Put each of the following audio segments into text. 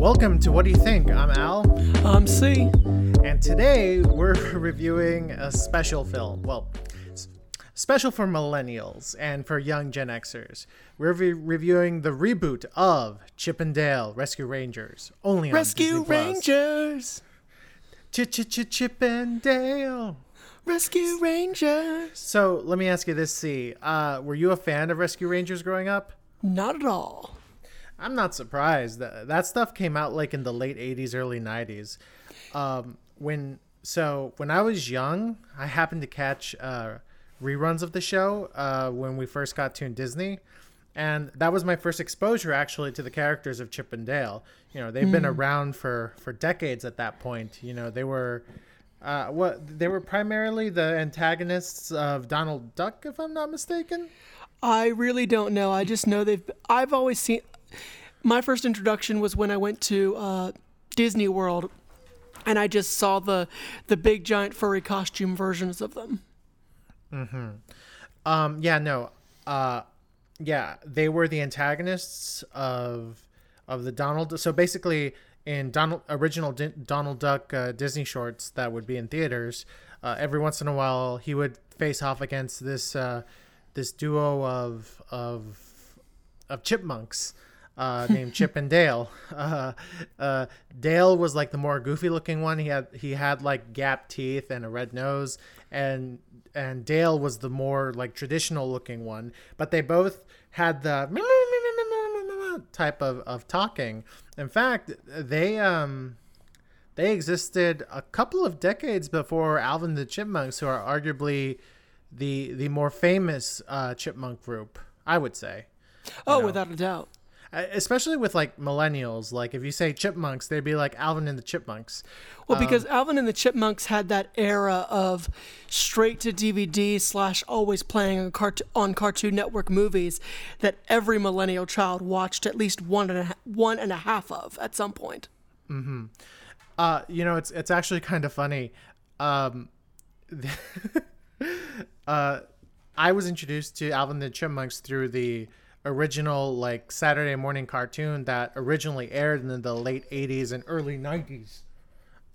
Welcome to What Do You Think? I'm Al, I'm C. and today we're reviewing a special film. Well, special for millennials and for young Gen Xers. We're re- reviewing the reboot of Chip and Dale Rescue Rangers, only on Rescue Disney. Rangers. Ch ch ch Chip and Dale. Rescue Rangers. So let me ask you this: C, uh, were you a fan of Rescue Rangers growing up? Not at all. I'm not surprised. That that stuff came out like in the late '80s, early '90s. Um, when so when I was young, I happened to catch uh, reruns of the show uh, when we first got to Disney, and that was my first exposure actually to the characters of Chip and Dale. You know, they've been around for for decades at that point. You know, they were. Uh, what they were primarily the antagonists of Donald Duck, if I'm not mistaken. I really don't know. I just know they've. I've always seen. My first introduction was when I went to uh, Disney World, and I just saw the the big giant furry costume versions of them. Um, yeah, no. Uh, yeah, they were the antagonists of of the Donald. So basically, in Donald original Di- Donald Duck uh, Disney shorts that would be in theaters, uh, every once in a while he would face off against this uh, this duo of of of chipmunks uh, named Chip and Dale. Uh, uh, Dale was like the more goofy looking one. He had he had like gap teeth and a red nose, and and Dale was the more like traditional looking one. But they both had the type of, of talking. In fact, they um they existed a couple of decades before Alvin the Chipmunks, who are arguably the the more famous uh, chipmunk group, I would say. Oh, without a doubt. Especially with like millennials like if you say chipmunks they'd be like alvin and the chipmunks. Well, because Alvin and the Chipmunks had that era of straight to DVD slash always playing on, cart- on Cartoon Network movies that every millennial child watched at least one and a, one and a half of at some point. uh you know it's it's actually kind of funny. Um uh i was introduced to alvin and the chipmunks through the original like saturday morning cartoon that originally aired in the late 80s and early 90s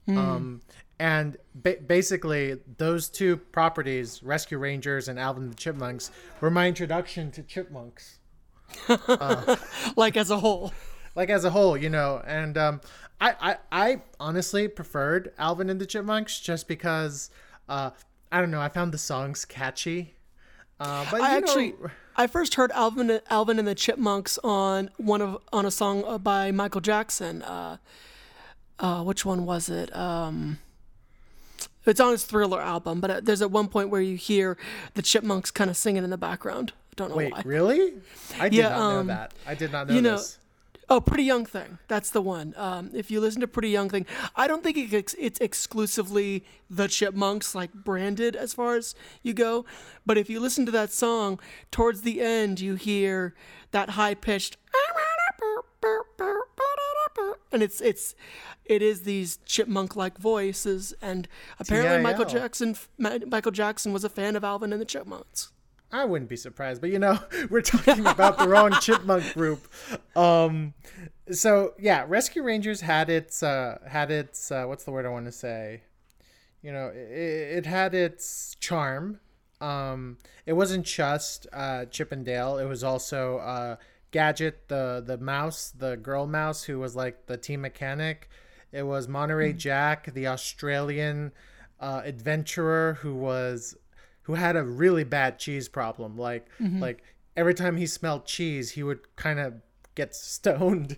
um and ba- basically those two properties rescue rangers and alvin and the chipmunks were my introduction to chipmunks Like as a whole. like as a whole, you know. And um, I, I, I honestly preferred Alvin and the Chipmunks just because uh, I don't know. I found the songs catchy. Uh, but I actually, know, I first heard Alvin, Alvin and the Chipmunks on one of on a song uh, by Michael Jackson. Uh, uh, which one was it? Um, it's on his Thriller album, but uh, there's at one point where you hear the Chipmunks kind of singing in the background. I don't know wait, why. really? I did Yeah, not know um, that. I did not know you know, this. Oh, Pretty Young Thing. That's the one. Um, if you listen to Pretty Young Thing, I don't think it, it's exclusively the Chipmunks, like branded as far as you go. But if you listen to that song, towards the end, you hear that high pitched. And it's it's it is these chipmunk like voices, and apparently Michael Jackson Michael Jackson was a fan of Alvin and the Chipmunks. I wouldn't be surprised, but you know, we're talking about the wrong chipmunk group. Um, so yeah, Rescue Rangers had its uh, had its uh, what's the word I want to say? You know, it, it had its charm. Um, it wasn't just uh, Chip and Dale. It was also uh, Gadget, the the mouse, the girl mouse who was like the team mechanic. It was Monterey Jack, the Australian uh, adventurer who was who had a really bad cheese problem. Like like every time he smelled cheese, he would kind of get stoned,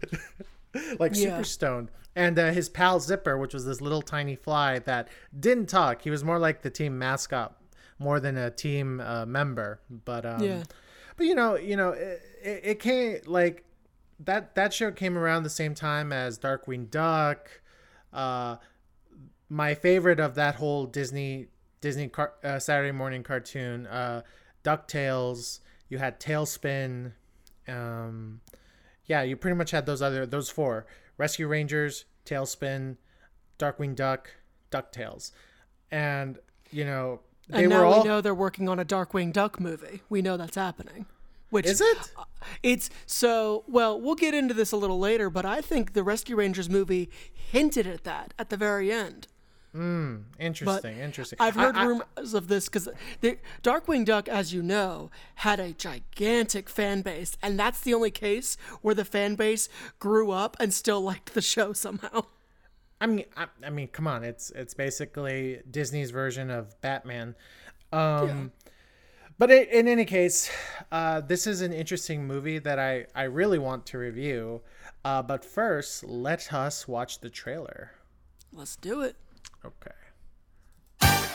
like Yeah. super stoned. And uh, his pal Zipper, which was this little tiny fly that didn't talk. He was more like the team mascot more than a team uh, member. But um, Yeah. but you know, you know, it, it, it came like that. That show came around the same time as Darkwing Duck. Uh, my favorite of that whole Disney Disney car- uh, Saturday morning cartoon, uh, Ducktales. You had TaleSpin. Um, yeah, you pretty much had those other those four: Rescue Rangers, TaleSpin, Darkwing Duck, Ducktales, and you know they and were now all we know they're working on a Darkwing Duck movie. We know that's happening. Which Is it? It's so well. We'll get into this a little later, but I think the Rescue Rangers movie hinted at that at the very end. Interesting. interesting. I've heard I- rumors of this because Darkwing Duck, as you know, had a gigantic fan base, and that's the only case where the fan base grew up and still liked the show somehow. I mean, I, I mean, come on. It's it's basically Disney's version of Batman. Um, But i in any case, uh, this is an interesting movie that I I really want to review. Uh, but first, let us watch the trailer. Let's do it. Okay.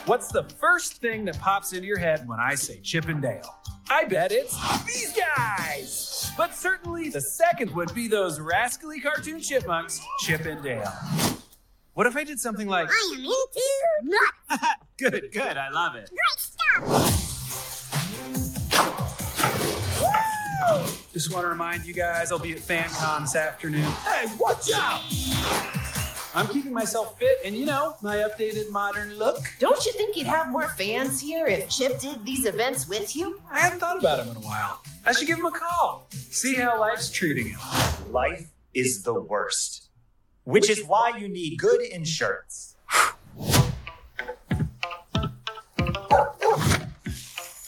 What's the first thing that pops into your head when I say Chip and Dale? I bet it's these guys. But certainly the second would be those rascally cartoon chipmunks, Chip and Dale. What if I did something like, I am into nuts. good, good, I love it. Great stuff. Just want to remind you guys I'll be at FanCon this afternoon. Hey, watch out! I'm keeping myself fit and, you know, my updated modern look. Don't you think you'd have more fans here if Chip did these events with you? I haven't thought about him in a while. I should give him a call. See how life's treating him. Life is the worst, which is why you need good insurance.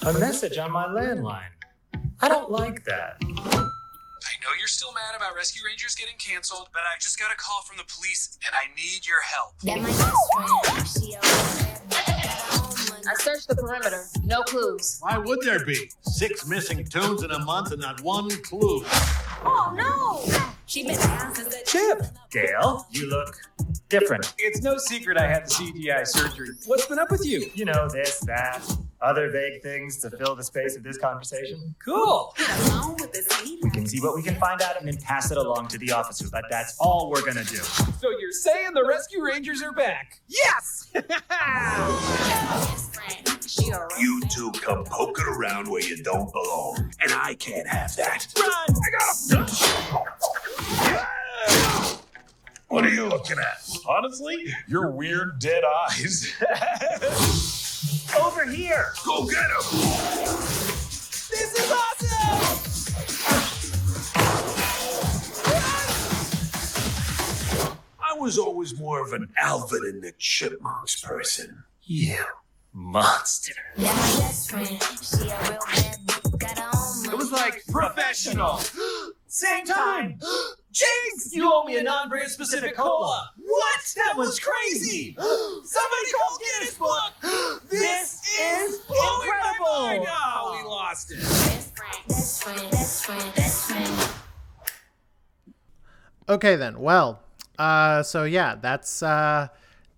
A message on my landline. I don't like that. I know you're still mad about Rescue Rangers getting canceled, but I just got a call from the police and I need your help. That my best friend. She always I searched the perimeter. No clues. Why would there be? Six missing tunes in a month and not one clue. Oh no! She been down since the Chip! Dale, you look different. It's no secret I had the CGI surgery. What's been up with you? You know, this, that, other vague things to fill the space of this conversation. Cool. along with the seed. We can see what we can find out and then pass it along to the officers, but that's all we're gonna do. So you're saying the Rescue Rangers are back? Yes! Best friend. She a You two come poking around where you don't belong. And I can't have that. Run! I got him! What are you looking at? Honestly, your weird dead eyes. Over here! Go get him! This is awesome! I was always more of an Alvin and the Chipmunks person. You monster. That my best friend. She a real bad bitch. Got her own It was like professional. Same time! Jinx! You owe me a non-brand specific cola. What? That was crazy. Somebody call Guinness Book. This is incredible. Oh, we lost it. Best friend. Best friend. Best friend. Best friend. Okay then. Well, uh, so yeah, that's uh,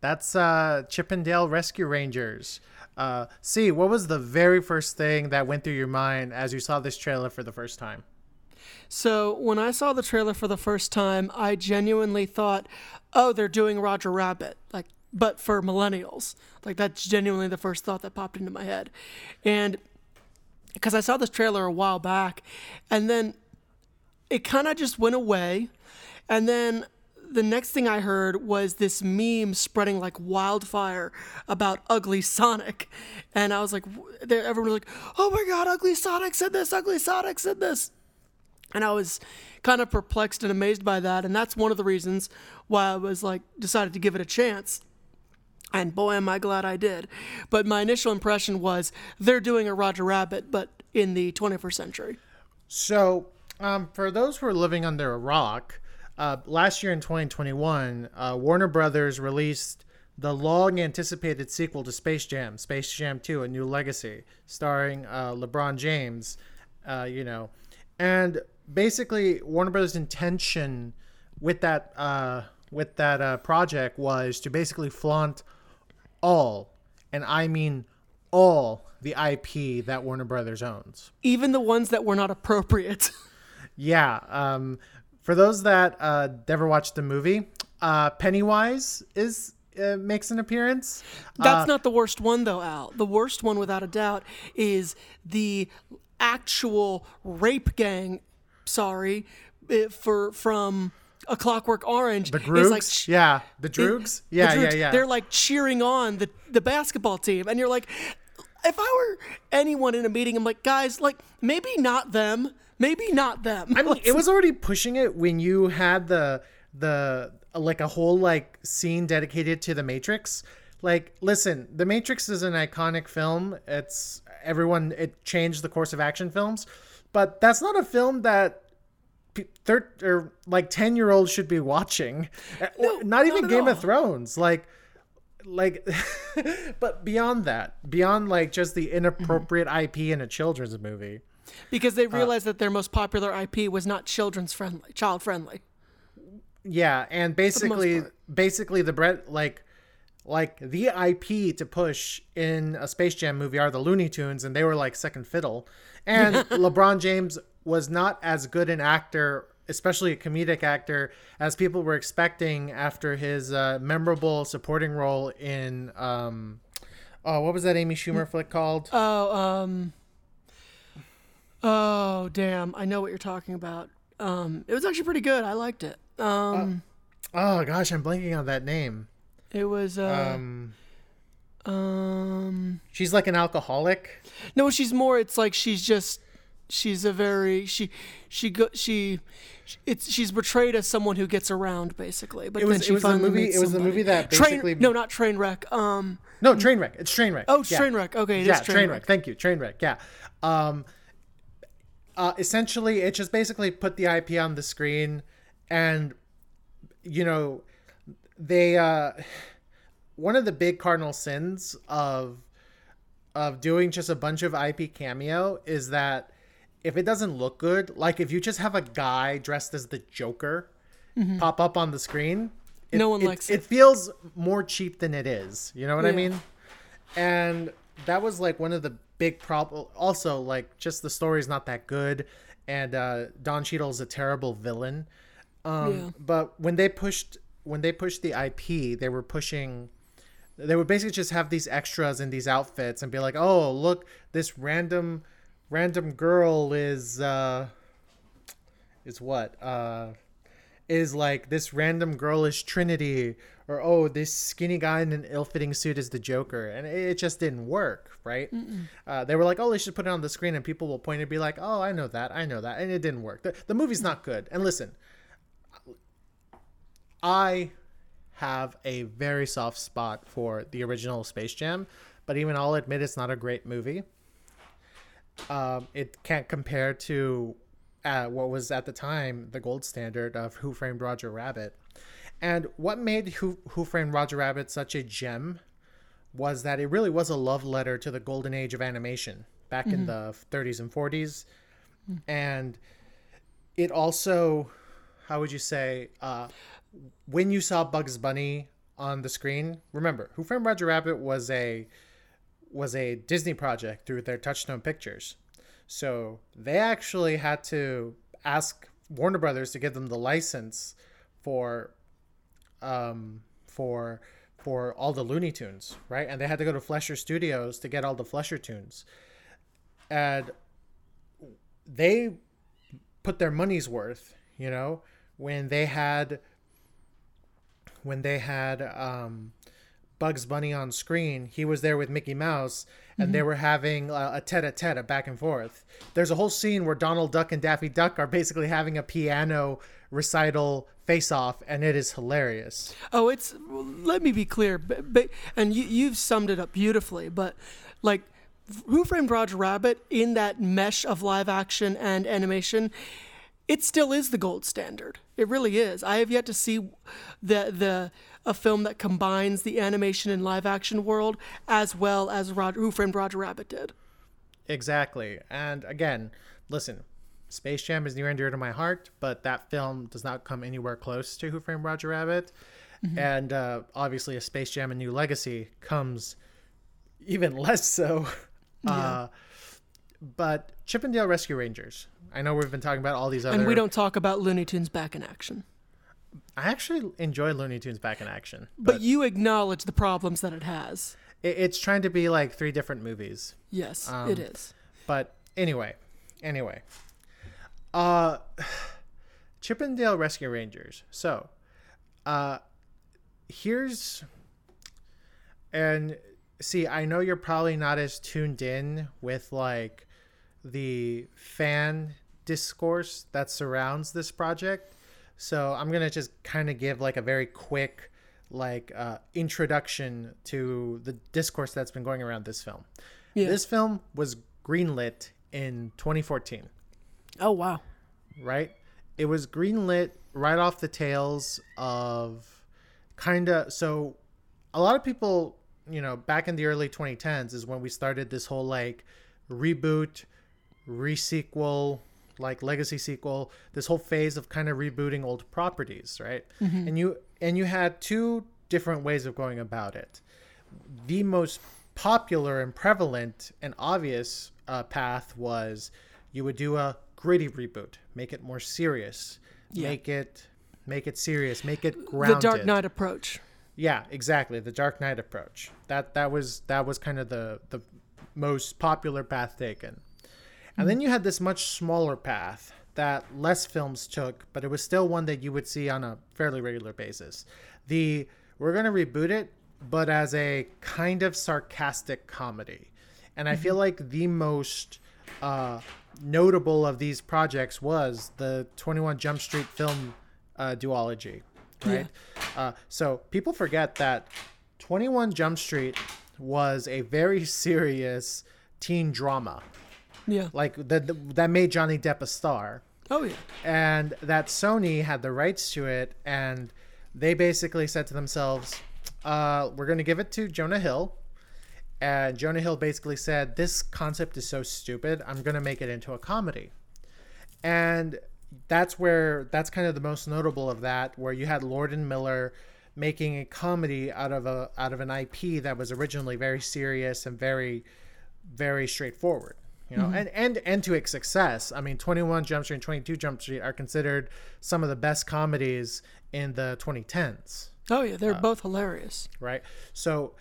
that's uh, Chip 'n Dale Rescue Rangers. Uh, see, what was the very first thing that went through your mind as you saw this trailer for the first time? So when I saw the trailer for the first time, I genuinely thought, "Oh, they're doing Roger Rabbit," like, but for millennials. Like that's genuinely the first thought that popped into my head, and because I saw this trailer a while back, and then it kind of just went away, and then the next thing I heard was this meme spreading like wildfire about Ugly Sonic, and I was like, everyone was like, "Oh my God, Ugly Sonic said this! Ugly Sonic said this!" And I was kind of perplexed and amazed by that, and that's one of the reasons why I was like decided to give it a chance. And boy, am I glad I did. But my initial impression was they're doing a Roger Rabbit, but in the 21st century. So, um, for those who are living under a rock, uh, last year in 2021, uh, Warner Brothers released the long anticipated sequel to Space Jam, Space Jam 2, A New Legacy, starring uh, LeBron James, uh, you know. And basically, Warner Brothers' intention with that, uh, with that uh, project was to basically flaunt all, and I mean all, the IP that Warner Brothers owns. Even the ones that were not appropriate. Yeah. Um, for those that uh, never watched the movie, uh, Pennywise is uh, makes an appearance. That's not the worst one, though, Al. The worst one, without a doubt, is the actual rape gang. Sorry, for from A Clockwork Orange. The is Groogs, like yeah, the Droogs, the yeah, yeah, Droogs, yeah. They're like cheering on the the basketball team, and you're like, if I were anyone in a meeting, I'm like, guys, like maybe not them, maybe not them. I mean, it was already pushing it when you had the the like a whole like scene dedicated to the Matrix. Like, listen, the Matrix is an iconic film. It's everyone. It changed the course of action films, but that's not a film that thir- or like 10 year olds should be watching. Uh, or not even not game of thrones like like but beyond that beyond like just the inappropriate ip in a children's movie. Because uh, they realized that their most popular IP was not children's friendly, child friendly. yeah and basically basically the bread like like the ip to push in a space jam movie are the looney tunes and they were like second fiddle and lebron james was not as good an actor especially a comedic actor as people were expecting after his uh, memorable supporting role in um oh what was that amy schumer flick called Oh, um, oh, damn! I know what you're talking about. Um, it was actually pretty good. I liked it. Um, oh gosh i'm blanking on that name it was uh, um um, she's like an alcoholic no, she's more. It's like she's just. She's a very she she go she it's she's portrayed as someone who gets around basically but It was- then it she was the finally movie- meets it was the movie that train basically- no not train wreck um No, Trainwreck. It's Trainwreck. Oh, it's Trainwreck. Okay, it yeah, is Trainwreck. Thank you, Trainwreck. Yeah. Um, uh, essentially, it just basically put the IP on the screen, and you know, they uh, one of the big cardinal sins of of doing just a bunch of IP cameo is that if it doesn't look good, like if you just have a guy dressed as the Joker pop up on the screen, Mm-hmm. No one likes It it. feels more cheap than it is. You know what I mean? And that was like one of the big problem. Also, like just the story's not that good, and uh, Don Cheadle's a terrible villain. Um, Yeah. But when they pushed when they pushed the IP, they were pushing. They would basically just have these extras in these outfits and be like, "Oh, look, this random, random girl is uh, is what uh." is like this random girl is Trinity, or oh, this skinny guy in an ill-fitting suit is the Joker, and it, just didn't work, right? Uh, they were like, oh, they should put it on the screen, and people will point and be like, oh, I know that, I know that, and it didn't work. The, the movie's not good. And listen, I have a very soft spot for the original Space Jam, but even I'll admit it's not a great movie. Um, it can't compare to uh, what was at the time the gold standard of Who Framed Roger Rabbit. And what made Who, Who Framed Roger Rabbit such a gem was that it really was a love letter to the golden age of animation back in the 30s and 40s. And it also, how would you say, uh, when you saw Bugs Bunny on the screen, remember, Who Framed Roger Rabbit was a was a Disney project through their Touchstone Pictures. So they actually had to ask Warner Brothers to give them the license for um for for all the Looney Tunes, right? And they had to go to Fleischer Studios to get all the Fleischer tunes. And they put their money's worth, you know, when they had when they had um Bugs Bunny on screen, he was there with Mickey Mouse, and they were having uh, a tete-a-tete, a back and forth. There's a whole scene where Donald Duck and Daffy Duck are basically having a piano recital face-off, and it is hilarious. Oh, it's. Let me be clear, but, but, and you, you've summed it up beautifully. But like, Who Framed Roger Rabbit in that mesh of live action and animation, it still is the gold standard. It really is. I have yet to see the the a film that combines the animation and live action world as well as Roger, Who Framed Roger Rabbit did. Exactly. And again, listen, Space Jam is near and dear to my heart, but that film does not come anywhere close to Who Framed Roger Rabbit. And uh, obviously, a Space Jam: A New Legacy comes even less so. Uh, but Chip 'n Dale Rescue Rangers. I know we've been talking about all these other. And we don't talk about Looney Tunes back in action. I actually enjoy Looney Tunes back in action, But but, you acknowledge the problems that it has. it, it's trying to be like three different movies. Yes, Um, it is. But anyway, anyway, uh, Chip 'n Dale Rescue Rangers. So, uh, here's, and see, I know you're probably not as tuned in with like the fan discourse that surrounds this project. So I'm gonna just kind of give like a very quick like uh, introduction to the discourse that's been going around this film. Yeah. This film was greenlit in 2014 Oh wow. right? It was greenlit right off the tails of kind of so a lot of people, you know, back in the early 2010s is when we started this whole like reboot, resequel, like legacy sequel, this whole phase of kind of rebooting old properties, right? And you and you had two different ways of going about it. The most popular and prevalent and obvious uh, path was you would do a gritty reboot, make it more serious, make it make it serious, make it grounded. The Dark Knight approach. Yeah, exactly. The Dark Knight approach. That that was that was kind of the the most popular path taken. And then you had this much smaller path that less films took, but it was still one that you would see on a fairly regular basis. The we're going to reboot it, but as a kind of sarcastic comedy. And I feel like the most uh, notable of these projects was the 21 Jump Street film uh, duology, right? Uh, so people forget that 21 Jump Street was a very serious teen drama, Yeah. like that that made Johnny Depp a star Oh yeah. and that Sony had the rights to it, and they basically said to themselves, uh, "We're going to give it to Jonah Hill." And Jonah Hill basically said, "This concept is so stupid. I'm going to make it into a comedy." And that's where that's kind of the most notable of that, where you had Lord and Miller making a comedy out of a out of an IP that was originally very serious and very very straightforward you know and and and to its success i mean 21 jump street and 22 jump street are considered some of the best comedies in the 2010s Oh yeah. They're both hilarious. right so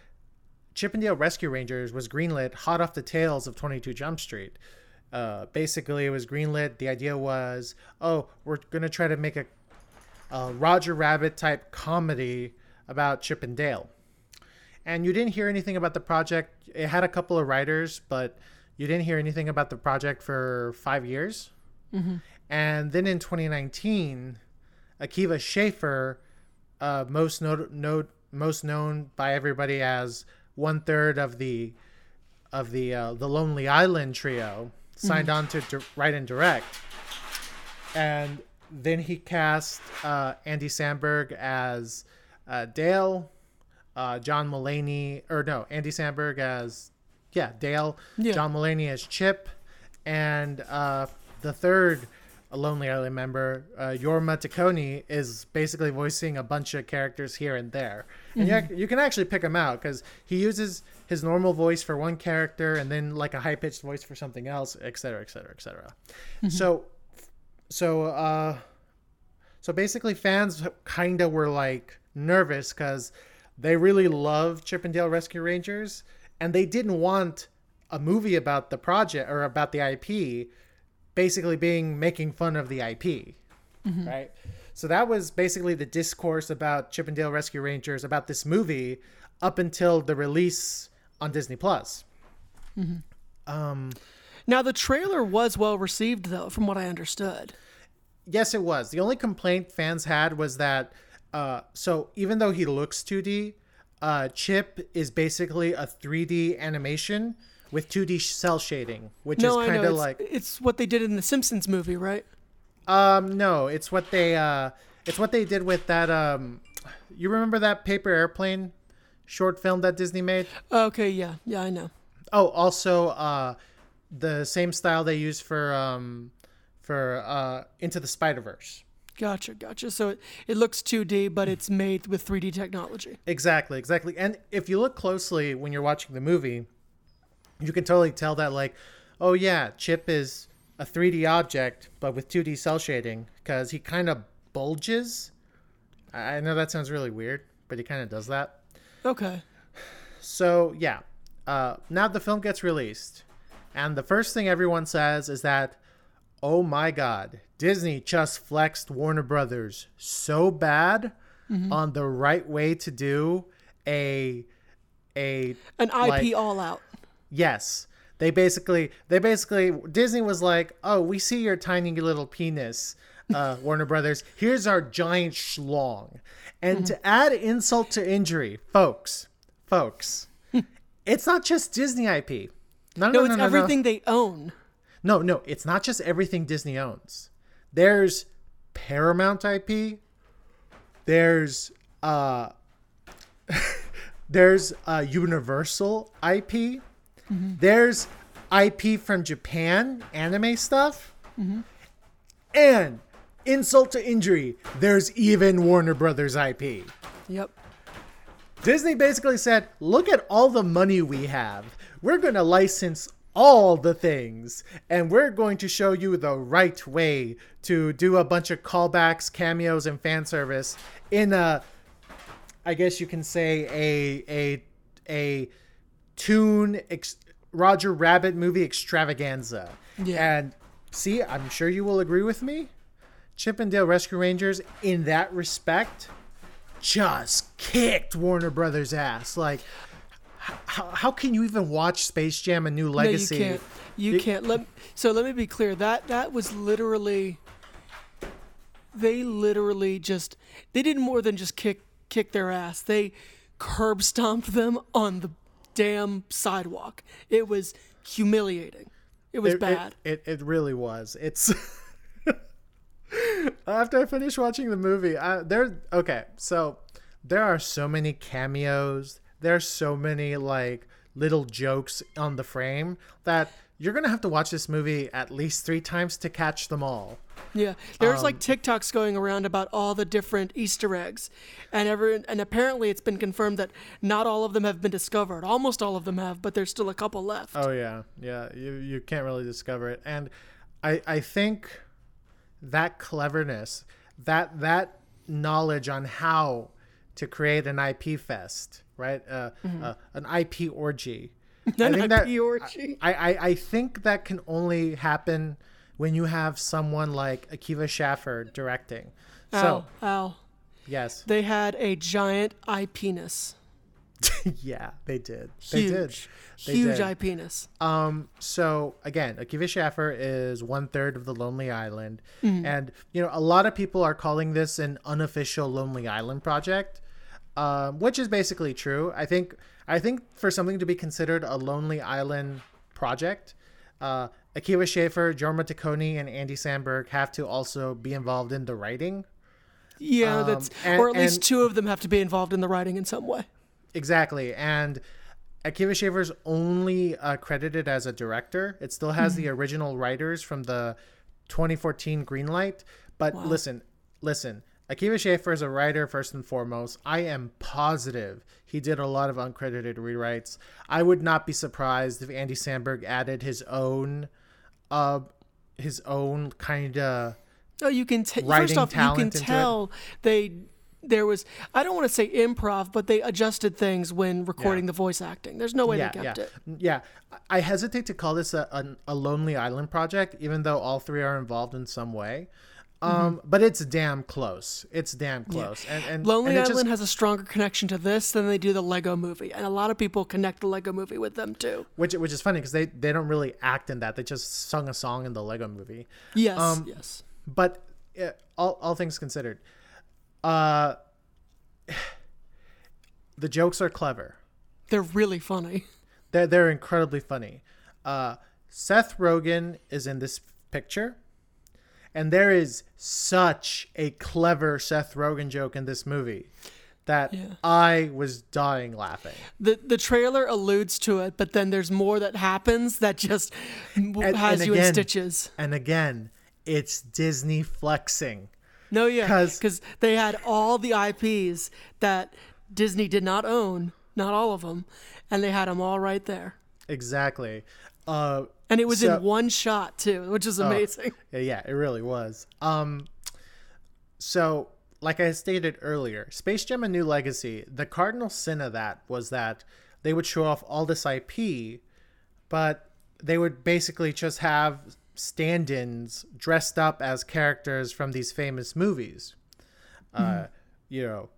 chip 'n dale rescue rangers was greenlit hot off the tails of 22 jump street uh, basically it was greenlit the idea was oh we're gonna try to make a, a roger rabbit type comedy about chip and dale and you didn't hear anything about the project. It had a couple of writers, but you didn't hear anything about the project for five years. And then in 2019, Akiva Schaffer, uh, most no, no, most known by everybody as one third of the of the uh, the Lonely Island trio, signed on to di- write and direct. And then he cast uh, Andy Samberg as uh, Dale, uh, John Mulaney, or no, Andy Samberg as yeah Dale, Yeah. John Mulaney as Chip, and uh, the third Lonely Island member, uh, Jorma Taccone, is basically voicing a bunch of characters here and there, and you, ac- you can actually pick him out because he uses his normal voice for one character and then like a high pitched voice for something else, et cetera, et cetera, et cetera. So, so uh, so basically, fans kind of were like nervous because they really love Chip 'n Dale Rescue Rangers, and they didn't want a movie about the project or about the IP, basically being making fun of the IP, mm-hmm. right? So that was basically the discourse about Chip 'n Dale Rescue Rangers about this movie up until the release on Disney Plus. Mm-hmm. Um, now the trailer was well received though, from what I understood. Yes, it was. The only complaint fans had was that uh, so even though he looks 2D, uh, Chip is basically a 3D animation with 2D cel shading, which no, is kind of like it's what they did in the Simpsons movie, right? um no, it's what they uh it's what they did with that um you remember that paper airplane short film that Disney made? Okay, yeah, yeah, I know. Oh, also uh the same style they used for um for uh Into the Spider-Verse. Gotcha, gotcha. So it, it looks 2D, but it's made with 3D technology. Exactly, exactly. And if you look closely when you're watching the movie, you can totally tell that like, oh yeah, Chip is a 3D object but with 2D cel shading because he kind of bulges. I I know that sounds really weird, but he kind of does that. Okay. So yeah, uh, now the film gets released, and the first thing everyone says is that, "Oh my God, Disney just flexed Warner Brothers so bad on the right way to do a a An IP like- all out. Yes. They basically they basically Disney was like, "Oh, we see your tiny little penis, uh, Warner Brothers. Here's our giant schlong." And to add insult to injury, folks, folks, it's not just Disney IP. No, no, No, no, it's no. everything they own. No, no, it's not just everything Disney owns. There's Paramount IP. There's uh there's uh Universal IP. There's IP from Japan, anime stuff. And insult to injury, there's even Warner Brothers IP. Yep. Disney basically said, "Look at all the money we have. We're going to license all the things, and we're going to show you the right way to do a bunch of callbacks, cameos, and fan service in a, I guess you can say a a a tune ex- Roger Rabbit movie extravaganza." Yeah. And see, I'm sure you will agree with me. Chip 'n Dale Rescue Rangers, in that respect, just kicked Warner Brothers ass. Like, how, how can you even watch Space Jam: A New Legacy? No, you can't. You can't. Let so let me be clear. That that was literally. They literally just they did more than just kick kick their ass. They curb stomped them on the damn sidewalk. It was humiliating. It was It- it- bad. It, it really was. It's after I finished watching the movie, I, there. Okay, so there are so many cameos. There's so many like little jokes on the frame that you're gonna have to watch this movie at least three times to catch them all. Yeah, there's Um, like TikToks going around about all the different Easter eggs, and every and apparently it's been confirmed that not all of them have been discovered. Almost all of them have, but there's still a couple left. Oh yeah, yeah. You you can't really discover it, and I I think that cleverness, that that knowledge on how to create an IP fest, right? Uh, uh, an IP orgy. I An think that- IP orgy. I, I I think that can only happen when you have someone like Akiva Schaffer directing. So Ow, ow. yes, They had a giant eye penis. yeah, they did. Huge. They did. They Huge did. eye penis. Um, so again, Akiva Schaffer is one third of the Lonely Island, and you know a lot of people are calling this an unofficial Lonely Island project, um, which is basically true. I think I think for something to be considered a Lonely Island project, uh, Akiva Schaffer, Jorma Taccone, and Andy Samberg have to also be involved in the writing. Yeah, that's Um, and- or at least and- two of them have to be involved in the writing in some way. Exactly, and Akiva Schaffer's only uh, credited as a director. It still has the original writers from the 2014 Greenlight. But listen, listen. Akiva Schaffer is a writer first and foremost. I am positive he did a lot of uncredited rewrites. I would not be surprised if Andy Samberg added his own, uh, his own kind of. Oh, you can t- first off, you can it. tell they there was I don't want to say improv, but they adjusted things when recording the voice acting. There's no way yeah, they kept yeah, it. yeah. I hesitate to call this a, a, a Lonely Island project, even though all three are involved in some way. Um, but it's damn close. It's damn close. And, and Lonely and it Island just- has a stronger connection to this than they do the Lego Movie, and a lot of people connect the Lego Movie with them too. which which is funny because they they don't really act in that. They just sung a song in the Lego Movie. Yes, Um, yes. But uh, all all things considered, uh, the jokes are clever. They're really funny. They're they're incredibly funny. Uh, Seth Rogen is in this picture, and there is such a clever Seth Rogen joke in this movie that I was dying laughing. The the trailer alludes to it, but then there's more that happens that just And- has and you in again- stitches. And again, it's Disney flexing. No, yeah, 'Cause- because they had all the IPs that Disney did not own, not all of them, and they had them all right there. Exactly. Uh, And it was So- in one shot too, which is amazing. Yeah, yeah, it really was. Um, so, like I stated earlier, Space Jam: A New Legacy. The cardinal sin of that was that they would show off all this IP, but they would basically just have stand-ins dressed up as characters from these famous movies. Uh, you know,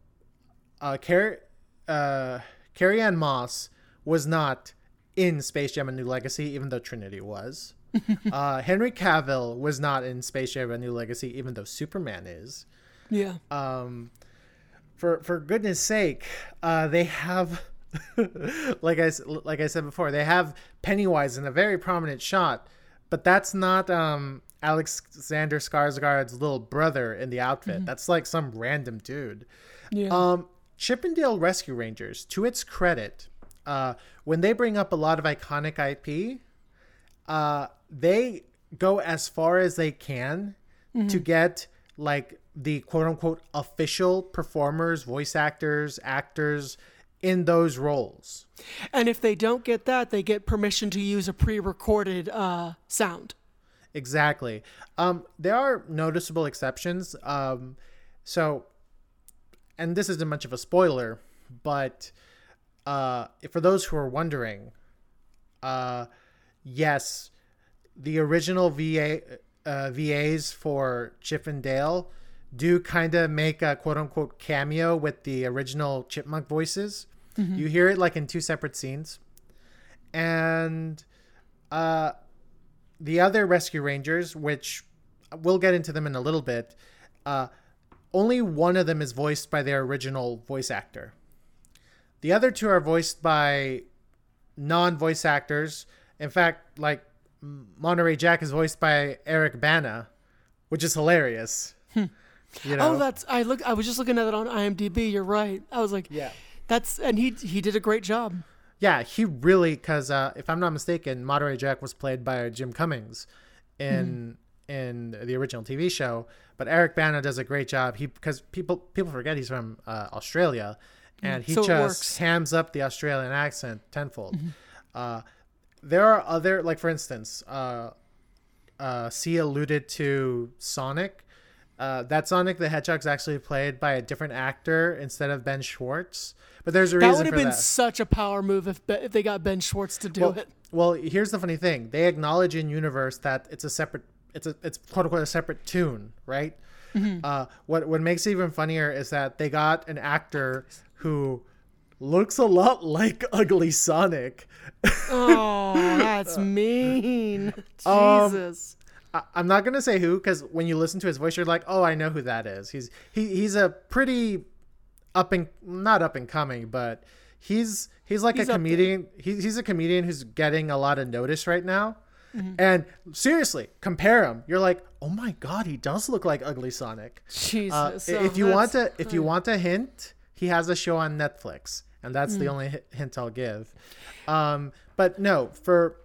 uh, Car- uh, Carrie Ann Moss was not in Space Jam: A New Legacy, even though Trinity was. uh, Henry Cavill was not in Space Jam: A New Legacy, even though Superman is. Yeah. Um, for for goodness sake, uh, they have, like I like I said before, they have Pennywise in a very prominent shot, but that's not um Alexander Skarsgård's little brother in the outfit. That's like some random dude. yeah. Um, Chip 'n Dale Rescue Rangers, to its credit, uh, when they bring up a lot of iconic IP, uh, they go as far as they can to get like the quote unquote official performers, voice actors, actors in those roles. and if they don't get that, they get permission to use a pre-recorded uh, sound. Exactly. Um, there are noticeable exceptions. Um, so, and this isn't much of a spoiler, but uh, for those who are wondering, uh, yes, the original VA uh, VAs for Chip and Dale do kind of make a quote unquote cameo with the original chipmunk voices. You hear it like in two separate scenes. And uh, the other rescue rangers, which we'll get into them in a little bit, uh, only one of them is voiced by their original voice actor. The other two are voiced by non-voice actors. In fact, like Monterey Jack is voiced by Eric Bana, which is hilarious. You know? Oh, that's I look. I was just looking at it on IMDb. You're right. I was like, yeah. that's and he he did a great job. Yeah, he really because uh, if I'm not mistaken, Monterey Jack was played by Jim Cummings in in the original TV show, but Eric Bana does a great job. He because people people forget he's from uh, Australia, and he So just hams up the Australian accent tenfold. Uh, there are other like for instance, uh, uh, C alluded to Sonic. Uh, that Sonic the Hedgehog's actually played by a different actor instead of Ben Schwartz. But there's a reason That would have been that. such a power move if if they got Ben Schwartz to do well, it. well, here's the funny thing: they acknowledge in universe that it's a separate, it's a, it's quote unquote a separate tune, right? Uh, what what makes it even funnier is that they got an actor who looks a lot like Ugly Sonic. Oh, that's mean. Um, Jesus. I, I'm not gonna say who because when you listen to his voice, you're like, oh, I know who that is. He's he he's a pretty up and not up and coming, but he's he's like He's a comedian. He's he's a comedian who's getting a lot of notice right now. Mm-hmm. And seriously, compare him. You're like, oh my god, he does look like Ugly Sonic. Jesus. Uh, if you want to, if you want a hint, he has a show on Netflix, and that's Mm. the only hint I'll give. Um, but no, for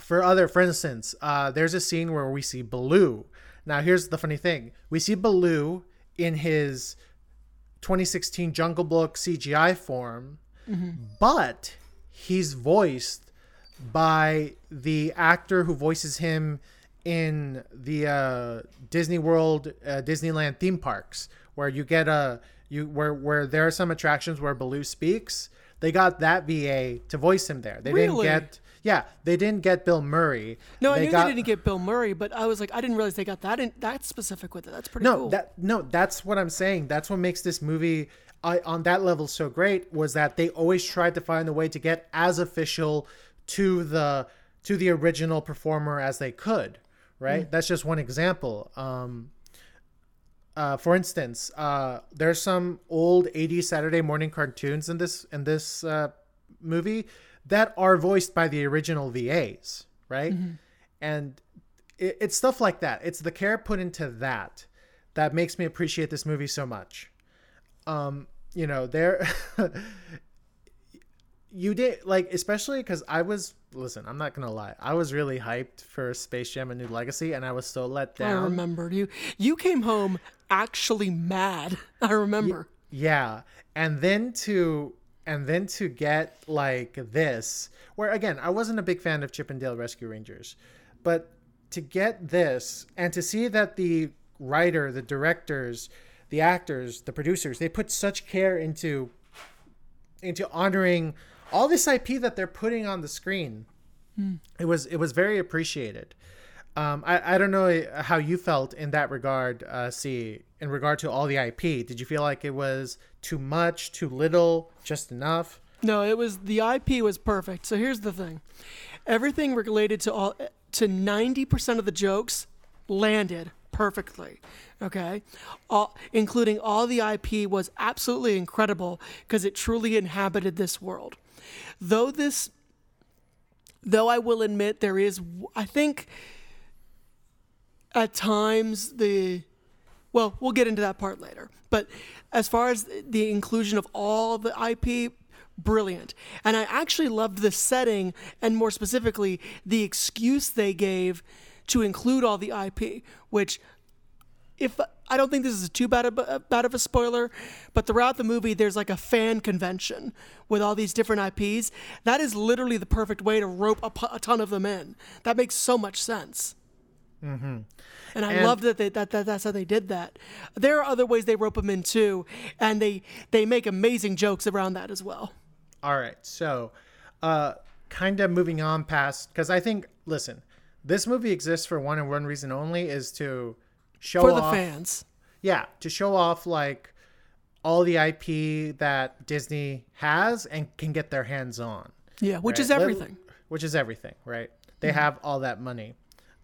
for other, for instance, uh, there's a scene where we see Baloo. Now, here's the funny thing: we see Baloo in his 2016 Jungle Book CGI form, but he's voiced by the actor who voices him in the uh, Disney World, uh, Disneyland theme parks, where you get a you where where there are some attractions where Baloo speaks. They got that VA to voice him there. They Really? didn't get yeah, they didn't get Bill Murray. No, I knew got, they didn't get Bill Murray, but I was like, I didn't realize they got that in, that specific with it. That's pretty no cool. that no that's what i'm saying that's what makes this movie I, on that level so great was that they always tried to find a way to get as official to the to the original performer as they could right that's just one example um uh, for instance, uh, there's some old 80s Saturday morning cartoons in this in this uh, movie that are voiced by the original VAs, right? And it, it's stuff like that. It's the care put into that that makes me appreciate this movie so much. Um, you know, there you did like especially because I was listen. I'm not gonna lie. I was really hyped for Space Jam: A New Legacy, and I was so let down. I remembered you. You came home actually mad. I remember. Yeah, and then to and then to get like this, where again I wasn't a big fan of Chip 'n Dale Rescue Rangers, but to get this and to see that the writer, the directors, the actors, the producers, they put such care into into honoring all this IP that they're putting on the screen. Hmm. It was it was very appreciated. Um, I, I don't know how you felt in that regard, uh, see, in regard to all the IP. Did you feel like it was too much, too little, just enough? No, it was the IP was perfect. So here's the thing. Everything related to all to 90% of the jokes landed perfectly. Okay? All, including all the IP was absolutely incredible because it truly inhabited this world. Though this though I will admit there is I think at times the well, we'll get into that part later. But as far as the inclusion of all the IP, brilliant. And I actually loved the setting and more specifically the excuse they gave to include all the IP, which if I don't think this is too bad of a, bad of a spoiler, but throughout the movie there's like a fan convention with all these different IPs. That is literally the perfect way to rope a, a ton of them in. That makes so much sense. And I And- love that, they, that that that's how they did that. There are other ways they rope them in too, and they they make amazing jokes around that as well. All right. So, uh, kind of moving on past, because I think, listen, this movie exists for one and one reason only is to show For the off, fans. yeah, to show off like all the IP that Disney has and can get their hands on. Yeah, which right? is everything. Which is everything, right? They Mm-hmm. have all that money.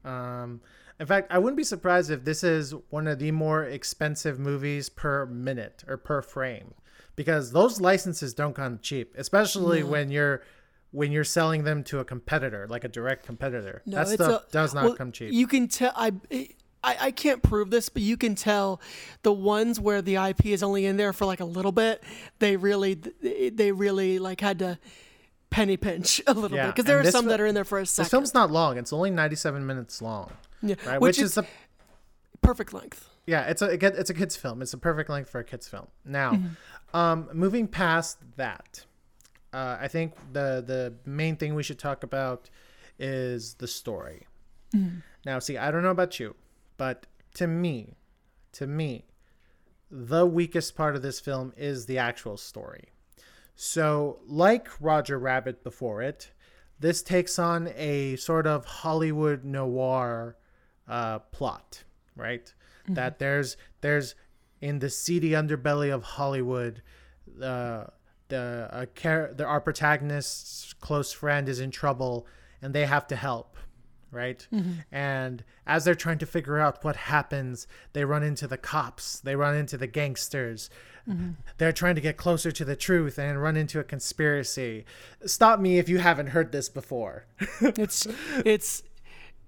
Um, in fact, I wouldn't be surprised if this is one of the more expensive movies per minute or per frame, because those licenses don't come cheap, especially when you're when you're selling them to a competitor, like a direct competitor. No, that stuff a- does not well, come cheap. You can tell. I, I I can't prove this, but you can tell the ones where the IP is only in there for like a little bit. They really they really like had to penny pinch a little Yeah, bit because there and are some that are in there for a this second. film's not long; it's only 97 minutes long, yeah, right? which, Which, is, is the perfect length. yeah, it's a it's a kids film. It's a perfect length for a kids film. Now, um, moving past that, uh, I think the the main thing we should talk about is the story. Now, see, I don't know about you, but to me, to me, the weakest part of this film is the actual story. So, like Roger Rabbit before it, this takes on a sort of Hollywood noir uh, plot, right? That there's there's in the seedy underbelly of Hollywood, uh, the a char- the our protagonist's close friend is in trouble, and they have to help, right? And as they're trying to figure out what happens, they run into the cops, they run into the gangsters. They're trying to get closer to the truth and run into a conspiracy. Stop me if you haven't heard this before. It's it's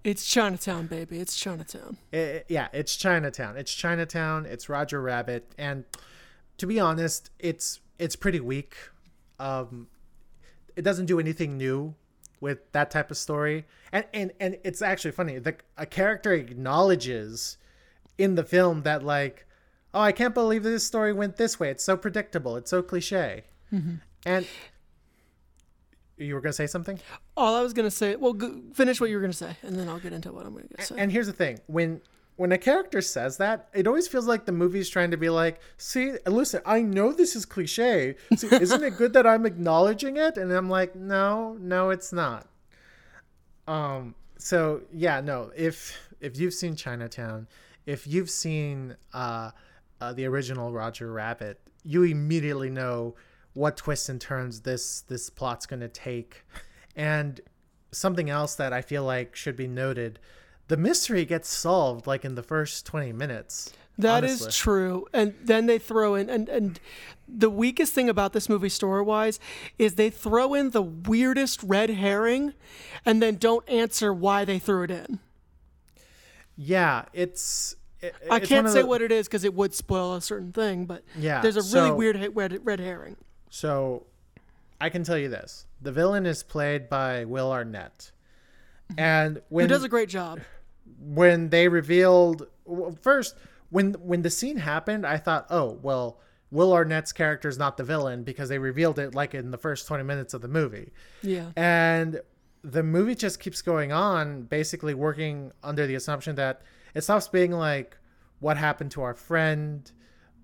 it's Chinatown, baby. It's Chinatown. I- yeah, it's Chinatown. It's Chinatown. It's Roger Rabbit, and to be honest, it's it's pretty weak. Um, it doesn't do anything new with that type of story, and and and it's actually funny. The a character acknowledges in the film that like, oh, I can't believe this story went this way. It's so predictable. It's so cliche, mm-hmm. and. You were gonna say something? All I was gonna say. Well, finish what you were gonna say, and then I'll get into what I'm gonna say. And here's the thing: when when a character says that, it always feels like the movie's trying to be like, "See, listen, I know this is cliche. See, isn't it good that I'm acknowledging it?" And I'm like, "No, no, it's not." Um. So yeah, no. If if you've seen Chinatown, if you've seen uh, uh the original Roger Rabbit, you immediately know what twists and turns this this plot's going to take, and something else that I feel like should be noted. The mystery gets solved like in the first 20 minutes. That is honestly. true. And then they throw in and and the weakest thing about this movie story wise is they throw in the weirdest red herring and then don't answer why they threw it in. Yeah, it's. it- I can't say the- what it is because it would spoil a certain thing, but Yeah, there's a really so- weird red, red herring. So, I can tell you this: the villain is played by Will Arnett, and Who when does a great job. when they revealed first when when the scene happened, I thought, oh well, Will Arnett's character is not the villain because they revealed it like in the first 20 minutes of the movie. Yeah. And the movie just keeps going on, basically working under the assumption that it stops being like, what happened to our friend?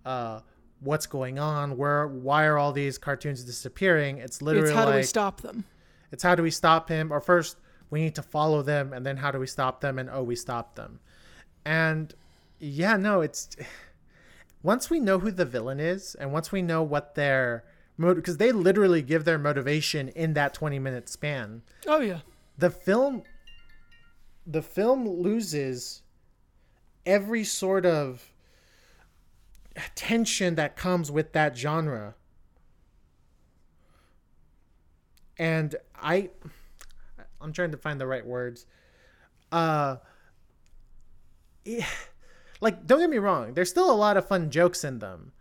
Uh, what's going on? Where? Why are all these cartoons disappearing? It's literally It's how do we stop them? it's how do we stop him? Or first, we need to follow them, and then how do we stop them? And oh, we stop them. And yeah, no, it's once we know who the villain is, and once we know what their because they literally give their motivation in that 20 minute span. Oh yeah. The film the film loses every sort of tension that comes with that genre. And I I'm trying to find the right words. Uh eh, like don't get me wrong, there's still a lot of fun jokes in them.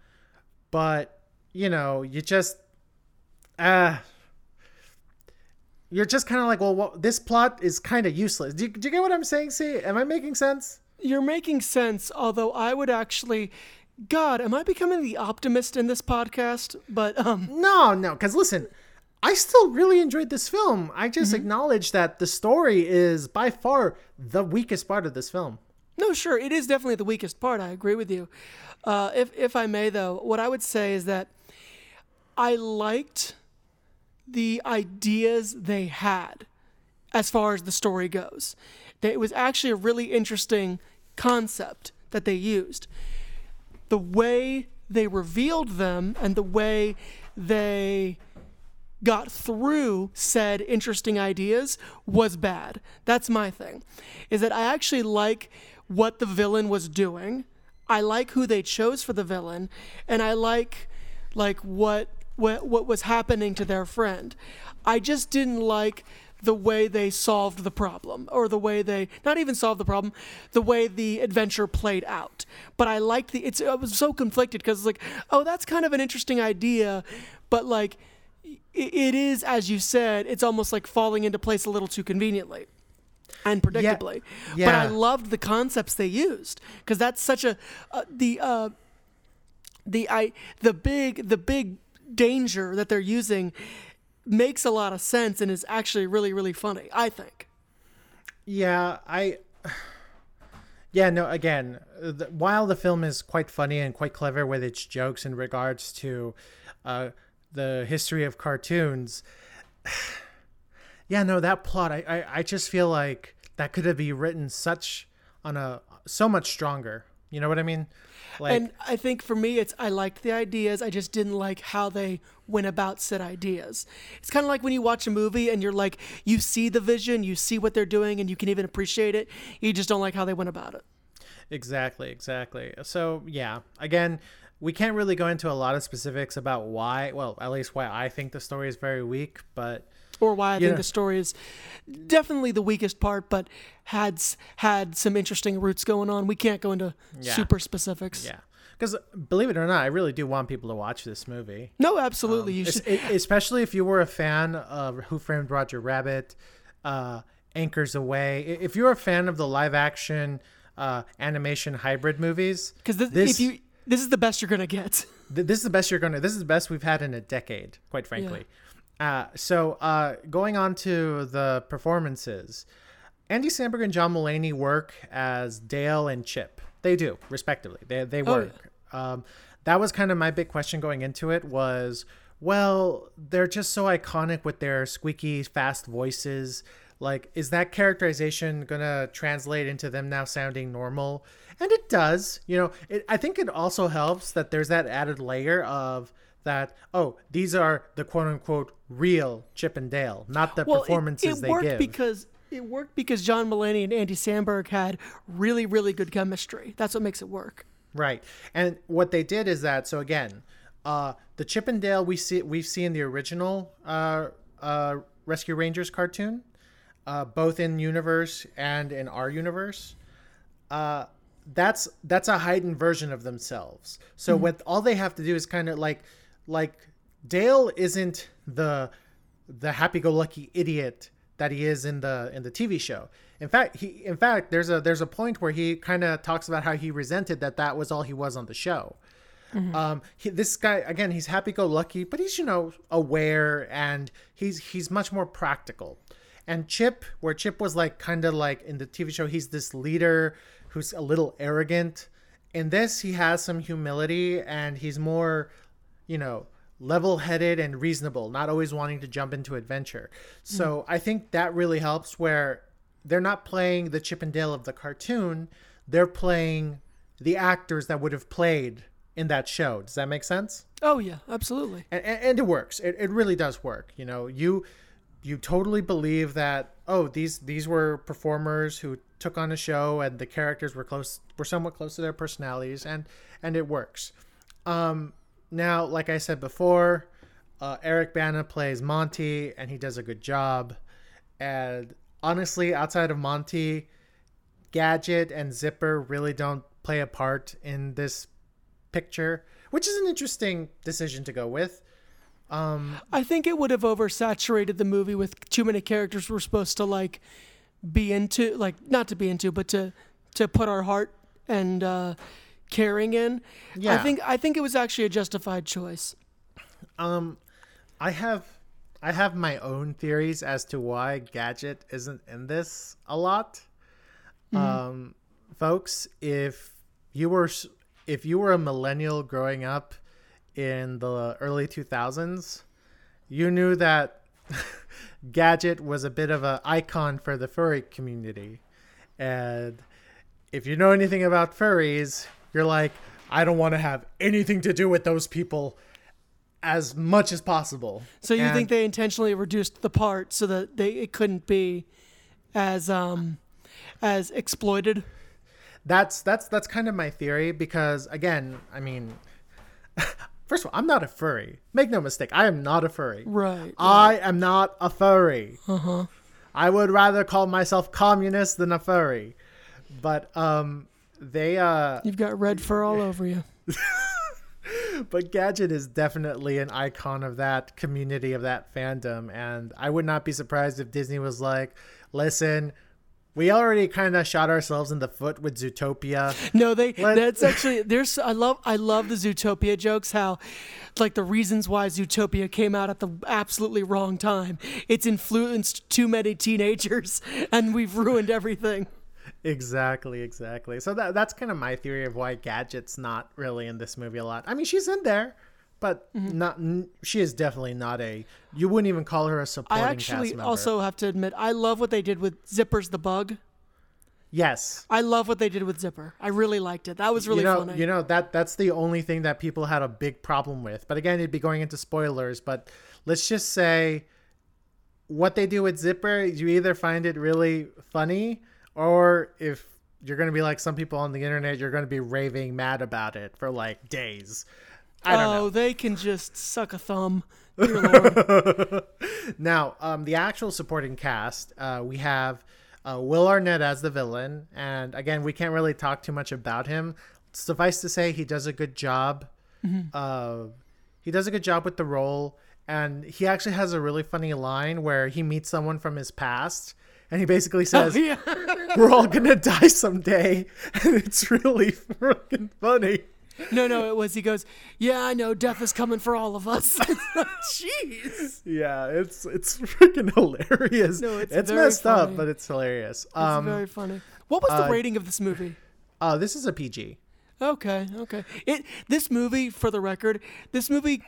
But, you know, you just uh you're just kind of like, well, what, this plot is kind of useless. Do you, do you get what I'm saying? See, am I making sense? You're making sense, although I would actually God, am I becoming the optimist in this podcast? But um No, no, because listen, I still really enjoyed this film. I just acknowledge that the story is by far the weakest part of this film. No, sure, it is definitely the weakest part. I agree with you. Uh, if if I may, though, what I would say is that I liked the ideas they had as far as the story goes. That it was actually a really interesting concept that they used. The way they revealed them and the way they got through said interesting ideas was bad. That's my thing. Is that I actually like what the villain was doing. I like who they chose for the villain and I like like what what what was happening to their friend. I just didn't like the way they solved the problem or the way they not even solved the problem the way the adventure played out but i liked the it's i was so conflicted because it's like oh that's kind of an interesting idea but like it is as you said it's almost like falling into place a little too conveniently and predictably but i loved the concepts they used because that's such a uh, the uh the i the big the big danger that they're using makes a lot of sense and is actually really really funny i think Yeah, I. Yeah, no. Again, the, while the film is quite funny and quite clever with its jokes in regards to uh, the history of cartoons, yeah, no, that plot, I, I, I just feel like that could have been written such on a so much stronger. You know what I mean? Like, and i think for me it's i liked the ideas i just didn't like how they went about said ideas it's kind of like when you watch a movie and you're like you see the vision you see what they're doing and you can even appreciate it you just don't like how they went about it Exactly, exactly. So, yeah, again, we can't really go into a lot of specifics about why, well, at least why I think the story is very weak, but or why I think the story is definitely the weakest part, but had had some interesting roots going on. We can't go into Yeah. super specifics. yeah. Because believe it or not, I really do want people to watch this movie. No, absolutely. you should. especially if you were a fan of Who Framed Roger Rabbit, uh, Anchors Aweigh. If you're a fan of the live action uh, animation hybrid movies, Because this, this- if you this is the best you're gonna get. this is the best you're gonna. This is the best we've had in a decade, quite frankly. Uh, so uh, going on to the performances, Andy Samberg and John Mulaney work as Dale and Chip. They do, respectively. They they Oh, work. Um, that was kind of my big question going into it. Was well, they're just so iconic with their squeaky fast voices. Like, is that characterization gonna translate into them now sounding normal? And it does. You know, it, I think it also helps that there's that added layer of that. Oh, these are the quote unquote real Chip and Dale, not the Well, it- performances it, they worked give. because it worked because John Mulaney and Andy Samberg had really really good chemistry. That's what makes it work. Right. And what they did is that so again, uh the Chip and Dale we see we've seen the original uh uh Rescue Rangers cartoon, uh both in universe and in our universe. Uh that's that's a heightened version of themselves. So what all they have to do is kind of like like Dale isn't the the happy-go-lucky idiot that he is in the in the TV show. In fact, he in fact there's a there's a point where he kind of talks about how he resented that that was all he was on the show. Um, he, this guy again, he's happy-go-lucky, but he's you know aware and he's he's much more practical. And Chip, where Chip was like kind of like in the TV show, he's this leader who's a little arrogant. In this, he has some humility and he's more, you know, level-headed and reasonable, not always wanting to jump into adventure. Hmm. So I think that really helps where they're not playing the Chip and Dale of the cartoon, they're playing the actors that would have played in that show. Does that make sense? Oh yeah, absolutely. and, and, and it works. It, it really does work. You know, you you totally believe that oh these these were performers who took on a show and the characters were close were somewhat close to their personalities and and it works. Um, now, like I said before, uh, Eric Bana plays Monty and he does a good job. And honestly, outside of Monty, Gadget and Zipper really don't play a part in this picture, which is an interesting decision to go with. I think it would have oversaturated the movie with too many characters we're supposed to like be into, like not to be into, but to to put our heart and uh, caring in. Yeah. I think I think it was actually a justified choice. Um, I have I have my own theories as to why Gadget isn't in this a lot. Um, folks, if you were if you were a millennial growing up in the early 2000s, you knew that Gadget was a bit of an icon for the furry community. And if you know anything about furries, you're like, I don't want to have anything to do with those people as much as possible. So you And- think they intentionally reduced the part so that they it couldn't be as um as exploited? that's that's that's kind of my theory because again, I mean, first of all, I'm not a furry. Make no mistake, I am not a furry. Right. I am not a furry. Uh-huh. I would rather call myself communist than a furry. But um they uh You've got red fur all over you. but Gadget is definitely an icon of that community of that fandom and I would not be surprised if Disney was like, "Listen, we already kind of shot ourselves in the foot with Zootopia. No, they Let- that's actually there's I love I love the Zootopia jokes how like the reasons why Zootopia came out at the absolutely wrong time. It's influenced too many teenagers and we've ruined everything. Exactly, exactly. So that that's kind of my theory of why Gadget's not really in this movie a lot. I mean, she's in there, but Mm-hmm. not. n- She is definitely not a. You wouldn't even call her a I supporting actually cast member. also have to admit I love what they did with Zipper's the bug. yes. I love what they did with Zipper. I really liked it. That was really you know, funny. you know that that's the only thing that people had a big problem with. But again, it'd be going into spoilers. But let's just say what they do with Zipper, you either find it really funny, or if you're going to be like some people on the internet, you're going to be raving mad about it for like days. I don't oh, know. they can just suck a thumb. Dear Lord. Now, um, the actual supporting cast, uh, we have uh, Will Arnett as the villain, and again, we can't really talk too much about him. Suffice to say, he does a good job. Uh, he does a good job with the role, and he actually has a really funny line where he meets someone from his past, and he basically says, yeah. "We're all gonna die someday," and it's really freaking funny. No, no, it was he goes, Yeah, I know, death is coming for all of us. Jeez. Yeah, it's it's freaking hilarious. No, it's it's messed up, but it's hilarious. It's Um, very funny. What was the rating of this movie? uh, this is a PG. Okay, okay. It this movie, for the record, this movie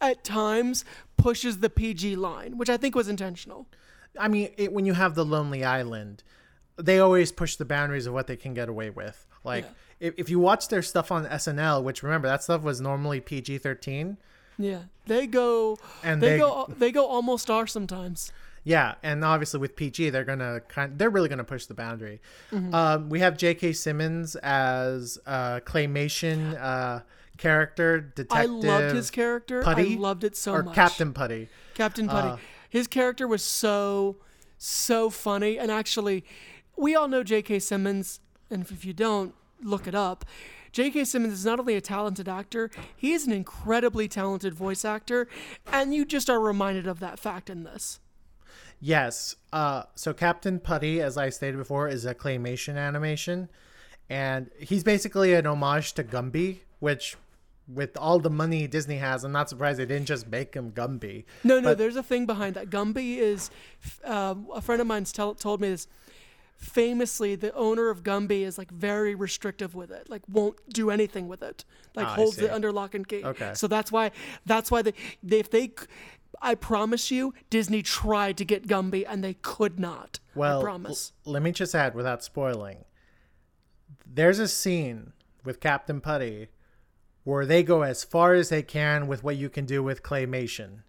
at times pushes the PG line, which I think was intentional. I mean, it, when you have the Lonely Island, they always push the boundaries of what they can get away with. Like, if, if you watch their stuff on SNL, which remember that stuff was normally PG thirteen, Yeah, they go, And they, they- go, they go almost R sometimes. yeah, and obviously with PG, they're gonna kind, they're really gonna push the boundary. Mm-hmm. Um, we have J.K. Simmons as a claymation uh, character detective. I loved his character. Putty, I loved it so or much. Captain Putty. Captain Putty. Uh, His character was so, so funny. And actually, we all know J.K. Simmons. And if you don't, look it up. J.K. Simmons is not only a talented actor, he is an incredibly talented voice actor. And you just are reminded of that fact in this. Yes. Uh, so Captain Putty, as I stated before, is a claymation animation, and he's basically an homage to Gumby, which, with all the money Disney has, I'm not surprised they didn't just make him Gumby. No, no, But- there's a thing behind that. Gumby is, uh, a friend of mine's tell, told me this. Famously, the owner of Gumby is like very restrictive with it, like won't do anything with it, like ah, I holds it under lock and key. Okay. So that's why, that's why they, they if they, I promise you, Disney tried to get Gumby and they could not. Well, I l- promise. let me just add, without spoiling, there's a scene with Captain Putty where they go as far as they can with what you can do with claymation.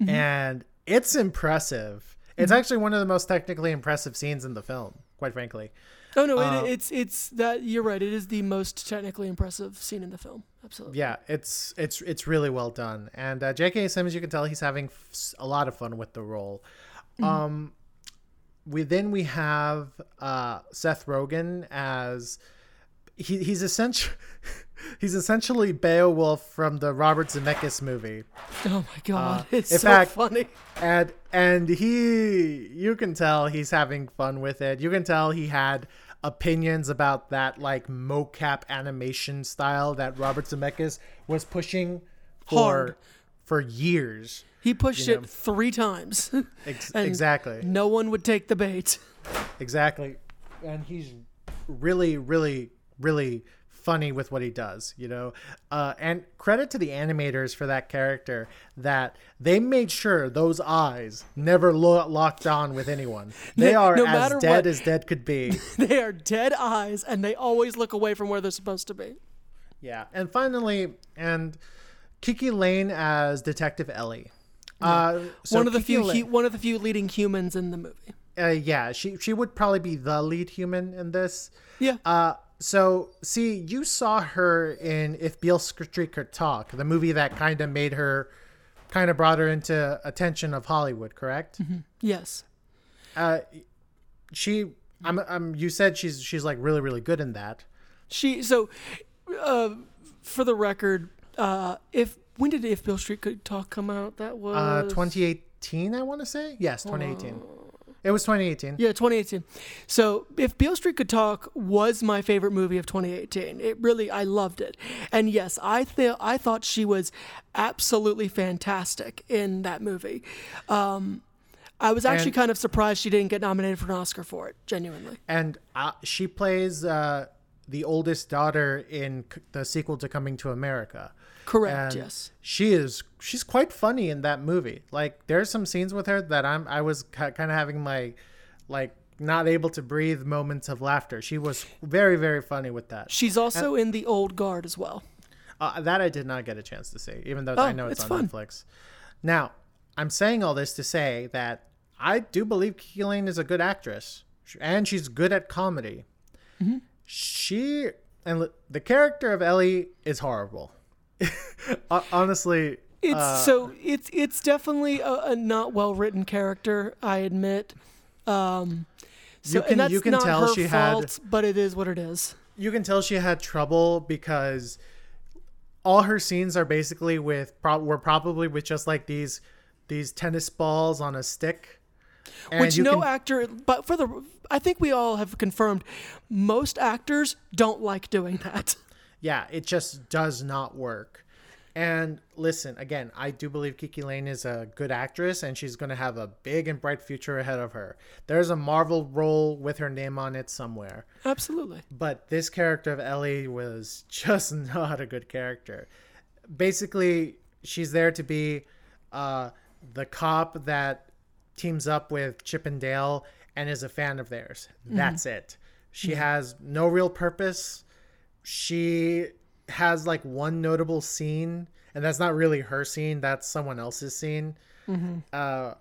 Mm-hmm. And it's impressive. It's mm-hmm. actually one of the most technically impressive scenes in the film, quite frankly. Oh no, it, it's it's that you're right. It is the most technically impressive scene in the film. Absolutely. Yeah, it's it's it's really well done. And uh, J.K. Simmons, you can tell he's having f- a lot of fun with the role. Um, we then we have uh, Seth Rogen as he, he's essentially he's essentially Beowulf from the Robert Zemeckis movie. Oh my god, it's Uh, in so fact- funny. and and he you can tell he's having fun with it you can tell he had opinions about that like mocap animation style that robert zemeckis was pushing for Hard. for years He pushed you know. it three times. Ex- exactly No one would take the bait. exactly and he's really really really funny with what he does you know? Uh, and credit to the animators for that character that they made sure those eyes never lo- locked on with anyone. They are no as dead what- as dead could be. They are dead eyes, and they always look away from where they're supposed to be. yeah and finally and kiki layne as detective ellie. Uh, so one of the Kiki few, hu- one of the few leading humans in the movie. uh, yeah she she would probably be the lead human in this. Yeah. Uh, so see, you saw her in If Beale Street Could Talk, the movie that kind of made her, kind of brought her into attention of Hollywood, correct? yes. Uh, she, I'm, I'm, you said she's she's like really really good in that. She so uh, for the record, uh, if when did If Beale Street Could Talk come out? That was Uh, 2018, I want to say. Yes, 2018. It was 2018. Yeah, 2018. So, if Beale Street Could Talk was my favorite movie of 2018, it really I loved it. And yes, I th- I thought she was absolutely fantastic in that movie. Um, I was actually And- kind of surprised she didn't get nominated for an Oscar for it. Genuinely. And uh, she plays uh, the oldest daughter in c- the sequel to Coming to America. Correct. And yes. she is she's quite funny in that movie like there's some scenes with her that i'm i was kind of having my like not able to breathe moments of laughter she was very very funny with that She's also in The Old Guard as well. uh, that i did not get a chance to see even though i Oh, know it's, it's on fun. netflix now i'm saying all this to say that i do believe Kiki is a good actress and she's good at comedy Mm-hmm. she and the character of ellie is horrible honestly It's uh, so it's it's definitely a, a not well written character. I admit. Um, so, You can- and that's you can not tell her she had- fault, but it is what it is. you can tell she had trouble because all her scenes are basically with pro- were probably with just like these these tennis balls on a stick and Which no can- actor, but for the, I think we all have confirmed, most actors don't like doing that. yeah it just does not work and listen again i do believe kiki layne is a good actress and she's going to have a big and bright future ahead of her there's a marvel role with her name on it somewhere Absolutely. but this character of Ellie was just not a good character. Basically, she's there to be uh, the cop that teams up with Chip and Dale and is a fan of theirs. That's it. She has no real purpose. She has like one notable scene, and that's not really her scene. That's someone else's scene. Uh,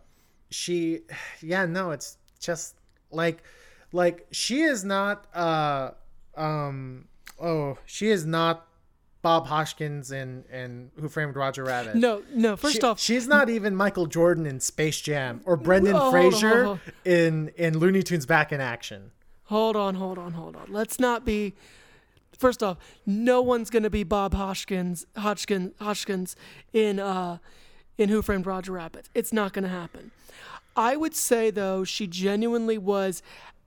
she, yeah, no, it's just like, like she is not. Uh, um, oh, she is not Bob Hoskins in in Who Framed Roger Rabbit. No, no. First She- off, she's not even Michael Jordan in Space Jam or Brendan Oh, hold on, Fraser hold on. in in Looney Tunes Back in Action. hold on, hold on, hold on. Let's not be. First off, no one's gonna be Bob Hoskins, Hodgkins, Hodgkins in uh, in Who Framed Roger Rabbit. It's not gonna happen. I would say though, she genuinely was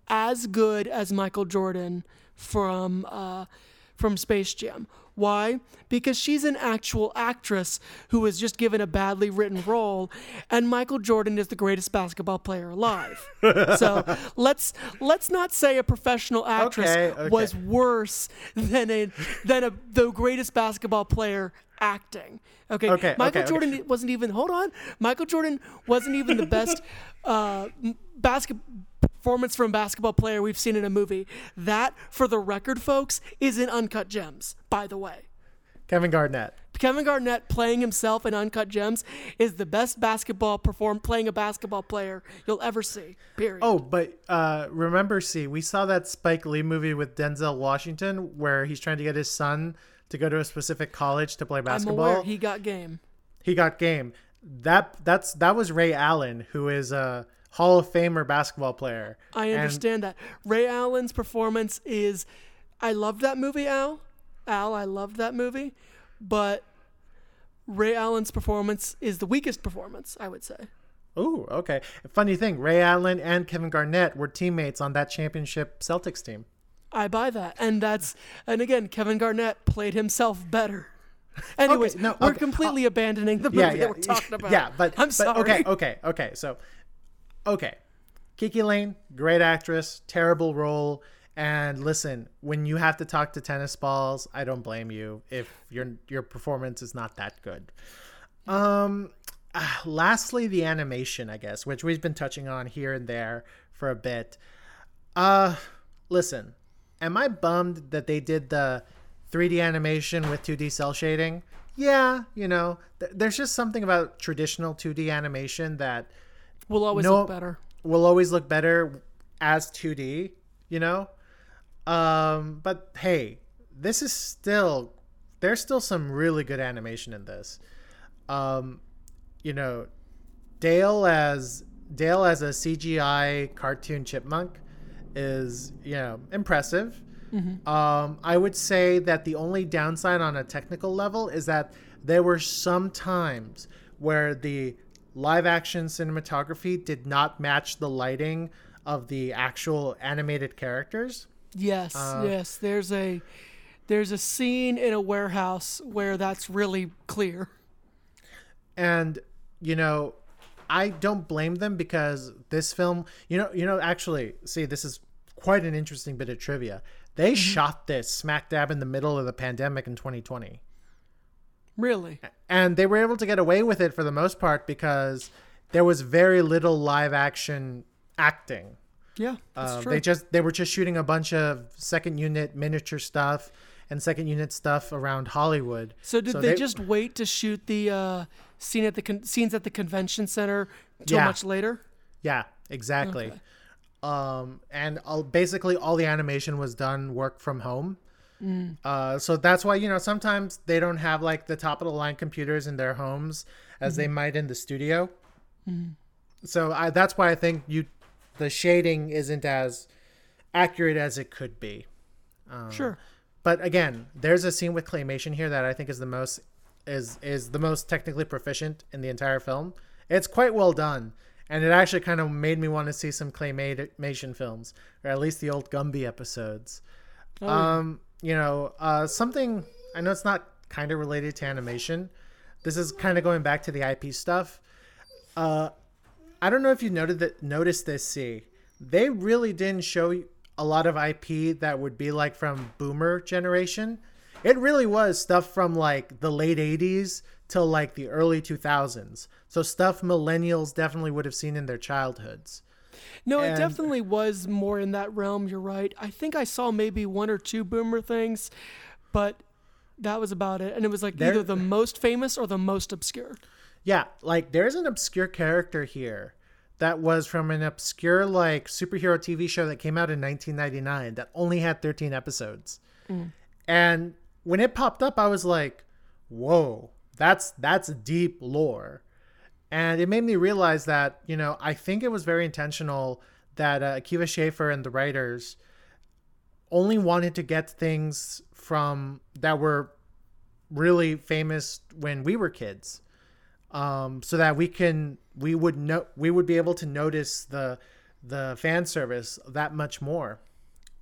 as good as Michael Jordan from uh, from Space Jam. Why? Because she's an actual actress who was just given a badly written role, and Michael Jordan is the greatest basketball player alive. so let's let's not say a professional actress Okay, okay. was worse than a than a the greatest basketball player acting. Okay, Okay, Michael okay, Jordan wasn't even. Hold on, Michael Jordan wasn't even the best uh, basket performance from a basketball player we've seen in a movie. That, for the record, folks, is in Uncut Gems. By the way, Kevin Garnett. Kevin Garnett playing himself in Uncut Gems is the best basketball perform playing a basketball player you'll ever see. Period. Oh, but uh, remember, see, we saw that Spike Lee movie with Denzel Washington where he's trying to get his son to go to a specific college to play I'm basketball. aware he got game. he got game. That that's that was Ray Allen, who is a Hall of Famer basketball player. I And- understand that. Ray Allen's performance is I love that movie, Al. Al, I love that movie, but Ray Allen's performance is the weakest performance, I would say. Ooh, okay. Funny thing, Ray Allen and Kevin Garnett were teammates on that championship Celtics team. I buy that. And that's and again, Kevin Garnett played himself better. Anyways, no, we're okay, completely abandoning the movie Yeah, yeah, that we're talking about. Yeah, but I'm but, sorry. Okay, okay, okay. So, okay, Kiki Layne, great actress, terrible role. And listen, when you have to talk to tennis balls, I don't blame you if your your performance is not that good. Um, ah, lastly, the animation, I guess, which we've been touching on here and there for a bit. Uh, listen, am I bummed that they did the 3D animation with 2D cel shading? Yeah, you know, th- there's just something about traditional 2D animation that We'll always No- look better. will always look better as 2D, you know? Um, but hey, this is still there's still some really good animation in this. Um, you know, Dale as Dale as a CGI cartoon chipmunk is, you know, impressive. Um, I would say that the only downside on a technical level is that there were some times where the live action cinematography did not match the lighting of the actual animated characters. Yes, Uh, yes. There's a there's a scene in a warehouse where that's really clear. and you know i don't blame them because this film you know you know actually see this is quite an interesting bit of trivia they shot this smack dab in the middle of the pandemic in 2020 Really. and they were able to get away with it for the most part because there was very little live action acting Yeah, Uh, they just they were just shooting a bunch of second unit miniature stuff and second unit stuff around hollywood so did they, just wait to shoot the uh, scene at the con- scenes at the convention center till Yeah. much later? Yeah, exactly. Okay. Um, and all, basically all the animation was done work from home. Uh, so that's why you know sometimes they don't have like the top of the line computers in their homes as they might in the studio. So I, that's why I think you the shading isn't as accurate as it could be. Sure. But again, there's a scene with claymation here that I think is the most is is the most technically proficient in the entire film. It's quite well done, and it actually kind of made me want to see some claymation films, or at least the old Gumby episodes. um, you know, uh, something I know it's not kind of related to animation. This is kind of going back to the IP stuff. Uh, I don't know if you noted that noticed this. See, they really didn't show a lot of IP that would be like from Boomer generation. It really was stuff from like the late '80s till like the early 2000s. So stuff millennials definitely would have seen in their childhoods. No, it definitely was more in that realm. You're right. I think I saw maybe one or two boomer things, but that was about it. And it was like There- either the most famous or the most obscure. Yeah, like there's an obscure character here that was from an obscure like superhero TV show that came out in 1999 that only had 13 episodes. Mm. And when it popped up, I was like, "Whoa, that's that's deep lore." And it made me realize that, you know, I think it was very intentional that uh, Akiva Schaffer and the writers only wanted to get things from that were really famous when we were kids. Um, so that we can we would know we would be able to notice the the fan service that much more.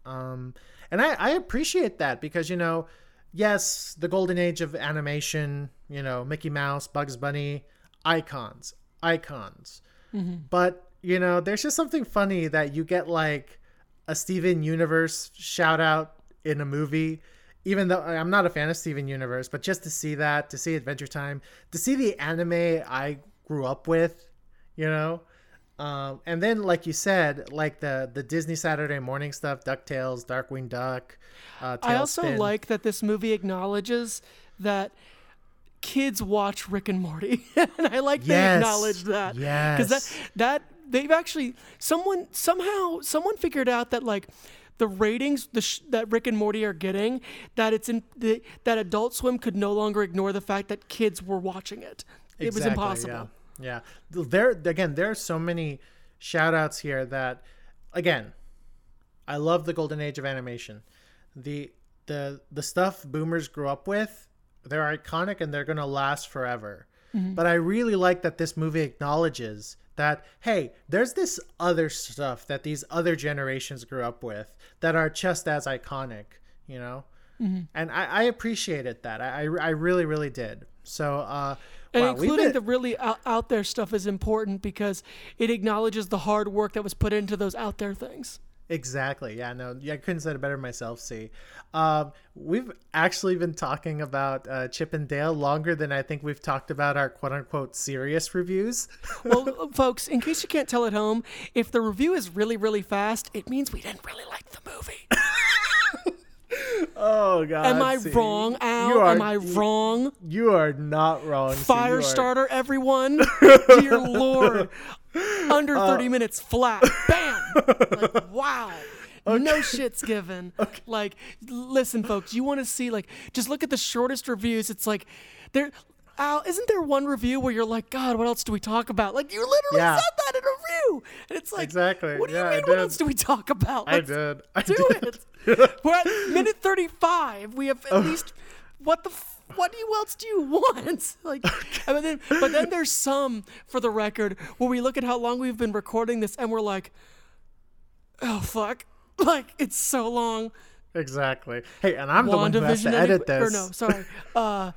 Um, and I, I appreciate that because you know yes the golden age of animation you know mickey mouse bugs bunny icons icons. But you know there's just something funny that you get like a steven universe shout out in a movie even though i'm not a fan of steven universe but just to see that to see adventure time to see the anime i grew up with you know? Um, and then, like you said, like the the Disney Saturday morning stuff, Ducktales, Darkwing Duck. Uh, I also like that this movie acknowledges that kids watch Rick and Morty, and I like they Yes. acknowledge that Yes. that that they've actually someone somehow someone figured out that like the ratings the sh- that Rick and Morty are getting that it's in the, that Adult Swim could no longer ignore the fact that kids were watching it. It was impossible. Yeah. yeah. There again, there are so many shout outs here that again, I love the golden age of animation. The the the stuff boomers grew up with, they're iconic and they're gonna last forever. But I really like that this movie acknowledges that hey, there's this other stuff that these other generations grew up with that are just as iconic, you know? And I, I appreciated that. I, I, I really, really did. So, uh, And wow, including the really out, out there stuff is important because it acknowledges the hard work that was put into those out there things. Exactly. Yeah. No. Yeah. I couldn't say it better myself. See, um, we've actually been talking about uh, Chip and Dale longer than I think we've talked about our quote unquote serious reviews. Well, folks, in case you can't tell at home, if the review is really, really fast, it means we didn't really like the movie. oh God. Am I see. wrong, Al? You are, Am I wrong? You are not wrong. Fire starter, everyone. Dear Lord. Under Uh, 30 minutes flat. Bam! Like, wow. No shit's given. Like, listen, folks, you want to see, like, just look at the shortest reviews. It's like, there. Al, isn't there one review where you're like, God, what else do we talk about? Like, you literally Yeah. said that in a review. And it's like, Exactly. What do Yeah, I you mean, what else do we talk about? I Let's did. I do did. it. We're at minute 35. We have at least, what the, f- what do you, else do you want? Like, and then, but then there's some, for the record, where we look at how long we've been recording this and we're like, oh, fuck. Like, it's so long. Exactly. Hey, and I'm the one who has to edit any- this. Or no, sorry. Uh,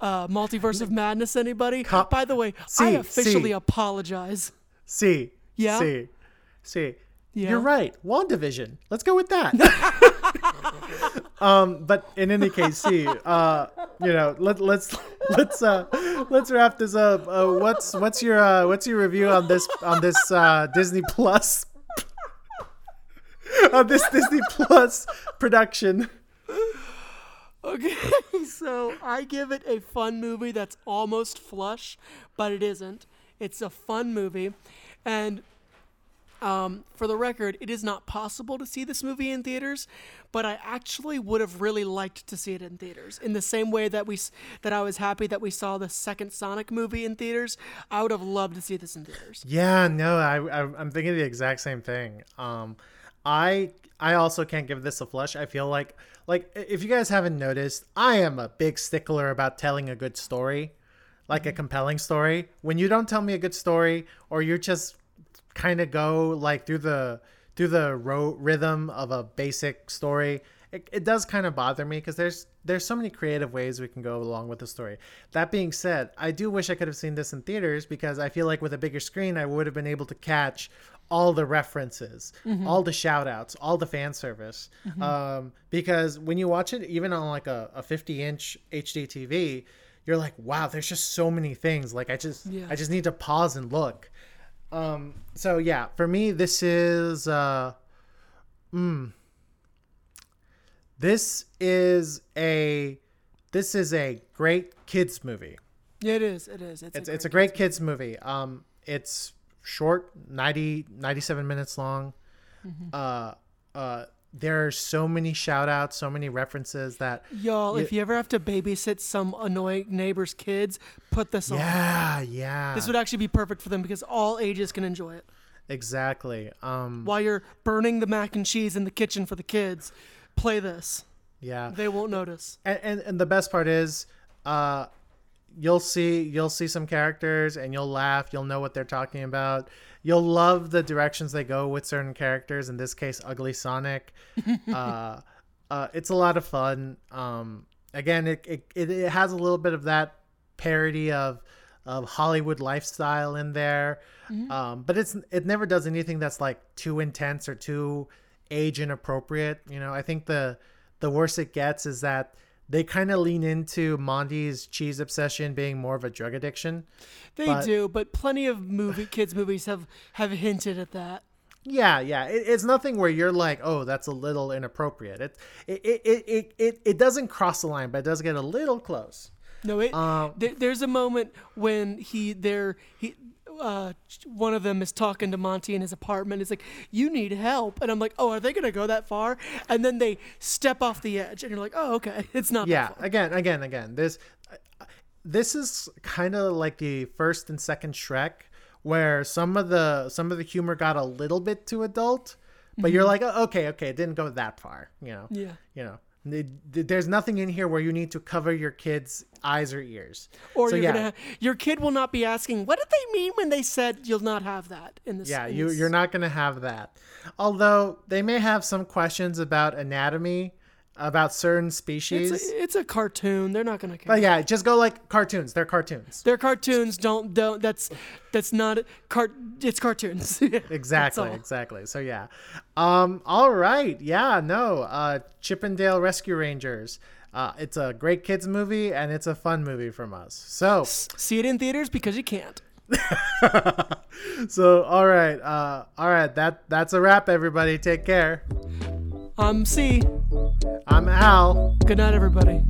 uh, Multiverse of Madness, anybody? Cop- By the way, I officially see. apologize. See. Yeah? See. See. Yeah? You're right. WandaVision. Let's go with that. Um, but in any case, see, uh, you know, let, let's let's uh, let's wrap this up. Uh, what's what's your uh, what's your review on this on this uh, Disney Plus on this Disney Plus production? Okay, so I give it a fun movie that's almost flush, but it isn't. It's a fun movie, and um, for the record, it is not possible to see this movie in theaters, but I actually would have really liked to see it in theaters. In the same way that we that I was happy that we saw the second Sonic movie in theaters, I would have loved to see this in theaters. Yeah, no, I, I I'm thinking the exact same thing. Um, I I also can't give this a flush. I feel like like if you guys haven't noticed, I am a big stickler about telling a good story, like a compelling story. When you don't tell me a good story, or you're just kind of go like through the through the ro- rhythm of a basic story, it, it does kind of bother me because there's there's so many creative ways we can go along with the story. That being said, I do wish I could have seen this in theaters because I feel like with a bigger screen, I would have been able to catch all the references, all the shout outs, all the fan service. Um, because when you watch it, even on like a, a 50 inch HD TV, you're like, wow, there's just so many things. Like I just, Yeah. I just need to pause and look. Um, so yeah, for me, this is, uh, mm, this is a, this is a great kids movie. Yeah, it is. It is. It's, It's, it's a great kids movie. Um, it's short, 90, 97 minutes long. Uh, uh, there are so many shout outs, so many references that, Y'all, if you ever have to babysit some annoying neighbor's kids, put this on. yeah, yeah, This would actually be perfect for them because all ages can enjoy it. exactly. Um, While you're burning the mac and cheese in the kitchen for the kids, play this. yeah. They won't notice. and, and and the best part is uh you'll see you'll see some characters and you'll laugh you'll know what they're talking about you'll love the directions they go with certain characters in this case ugly sonic. Uh uh it's a lot of fun. Um again it it, it, has a little bit of that parody of of hollywood lifestyle in there. Um but it's it never does anything that's like too intense or too age inappropriate. You know i think the the worse it gets is that they kind of lean into Monty's cheese obsession being more of a drug addiction. They But- do, but plenty of movie kids movies have have hinted at that. Yeah, yeah. It, it's nothing where you're like, oh, that's a little inappropriate. It it, it, it, it, it doesn't cross the line, but it does get a little close. No, it. Um, there, there's a moment when he there he. Uh, one of them is talking to Monty in his apartment. He's like, "You need help," and I'm like, "Oh, are they gonna go that far?" And then they step off the edge, and you're like, "Oh, okay, it's not." that Yeah, far." again, again, again. This this is kind of like the first and second Shrek, where some of the some of the humor got a little bit too adult, but you're like, oh, okay, okay, it didn't go that far, you know. Mm-hmm. Yeah. You know, there's nothing in here where you need to cover your kids' eyes or ears. Or So, you're yeah. gonna your kid will not be asking, "What did they mean when they said you'll not have that in this?" Yeah, you you're not gonna have that. Although they may have some questions about anatomy, about certain species. It's a, it's a cartoon. They're not gonna care. but yeah, just go like cartoons. They're cartoons. They're cartoons. Don't don't. That's that's not cart. It's cartoons. Exactly, exactly. So yeah. Um all right. Yeah, no. Uh Chip 'n Dale Rescue Rangers. Uh it's a great kids movie and it's a fun movie from us. So See it in theaters because you can't. so all right. Uh all right. That that's a wrap everybody. Take care. Um. See. I'm Al. Good night, everybody.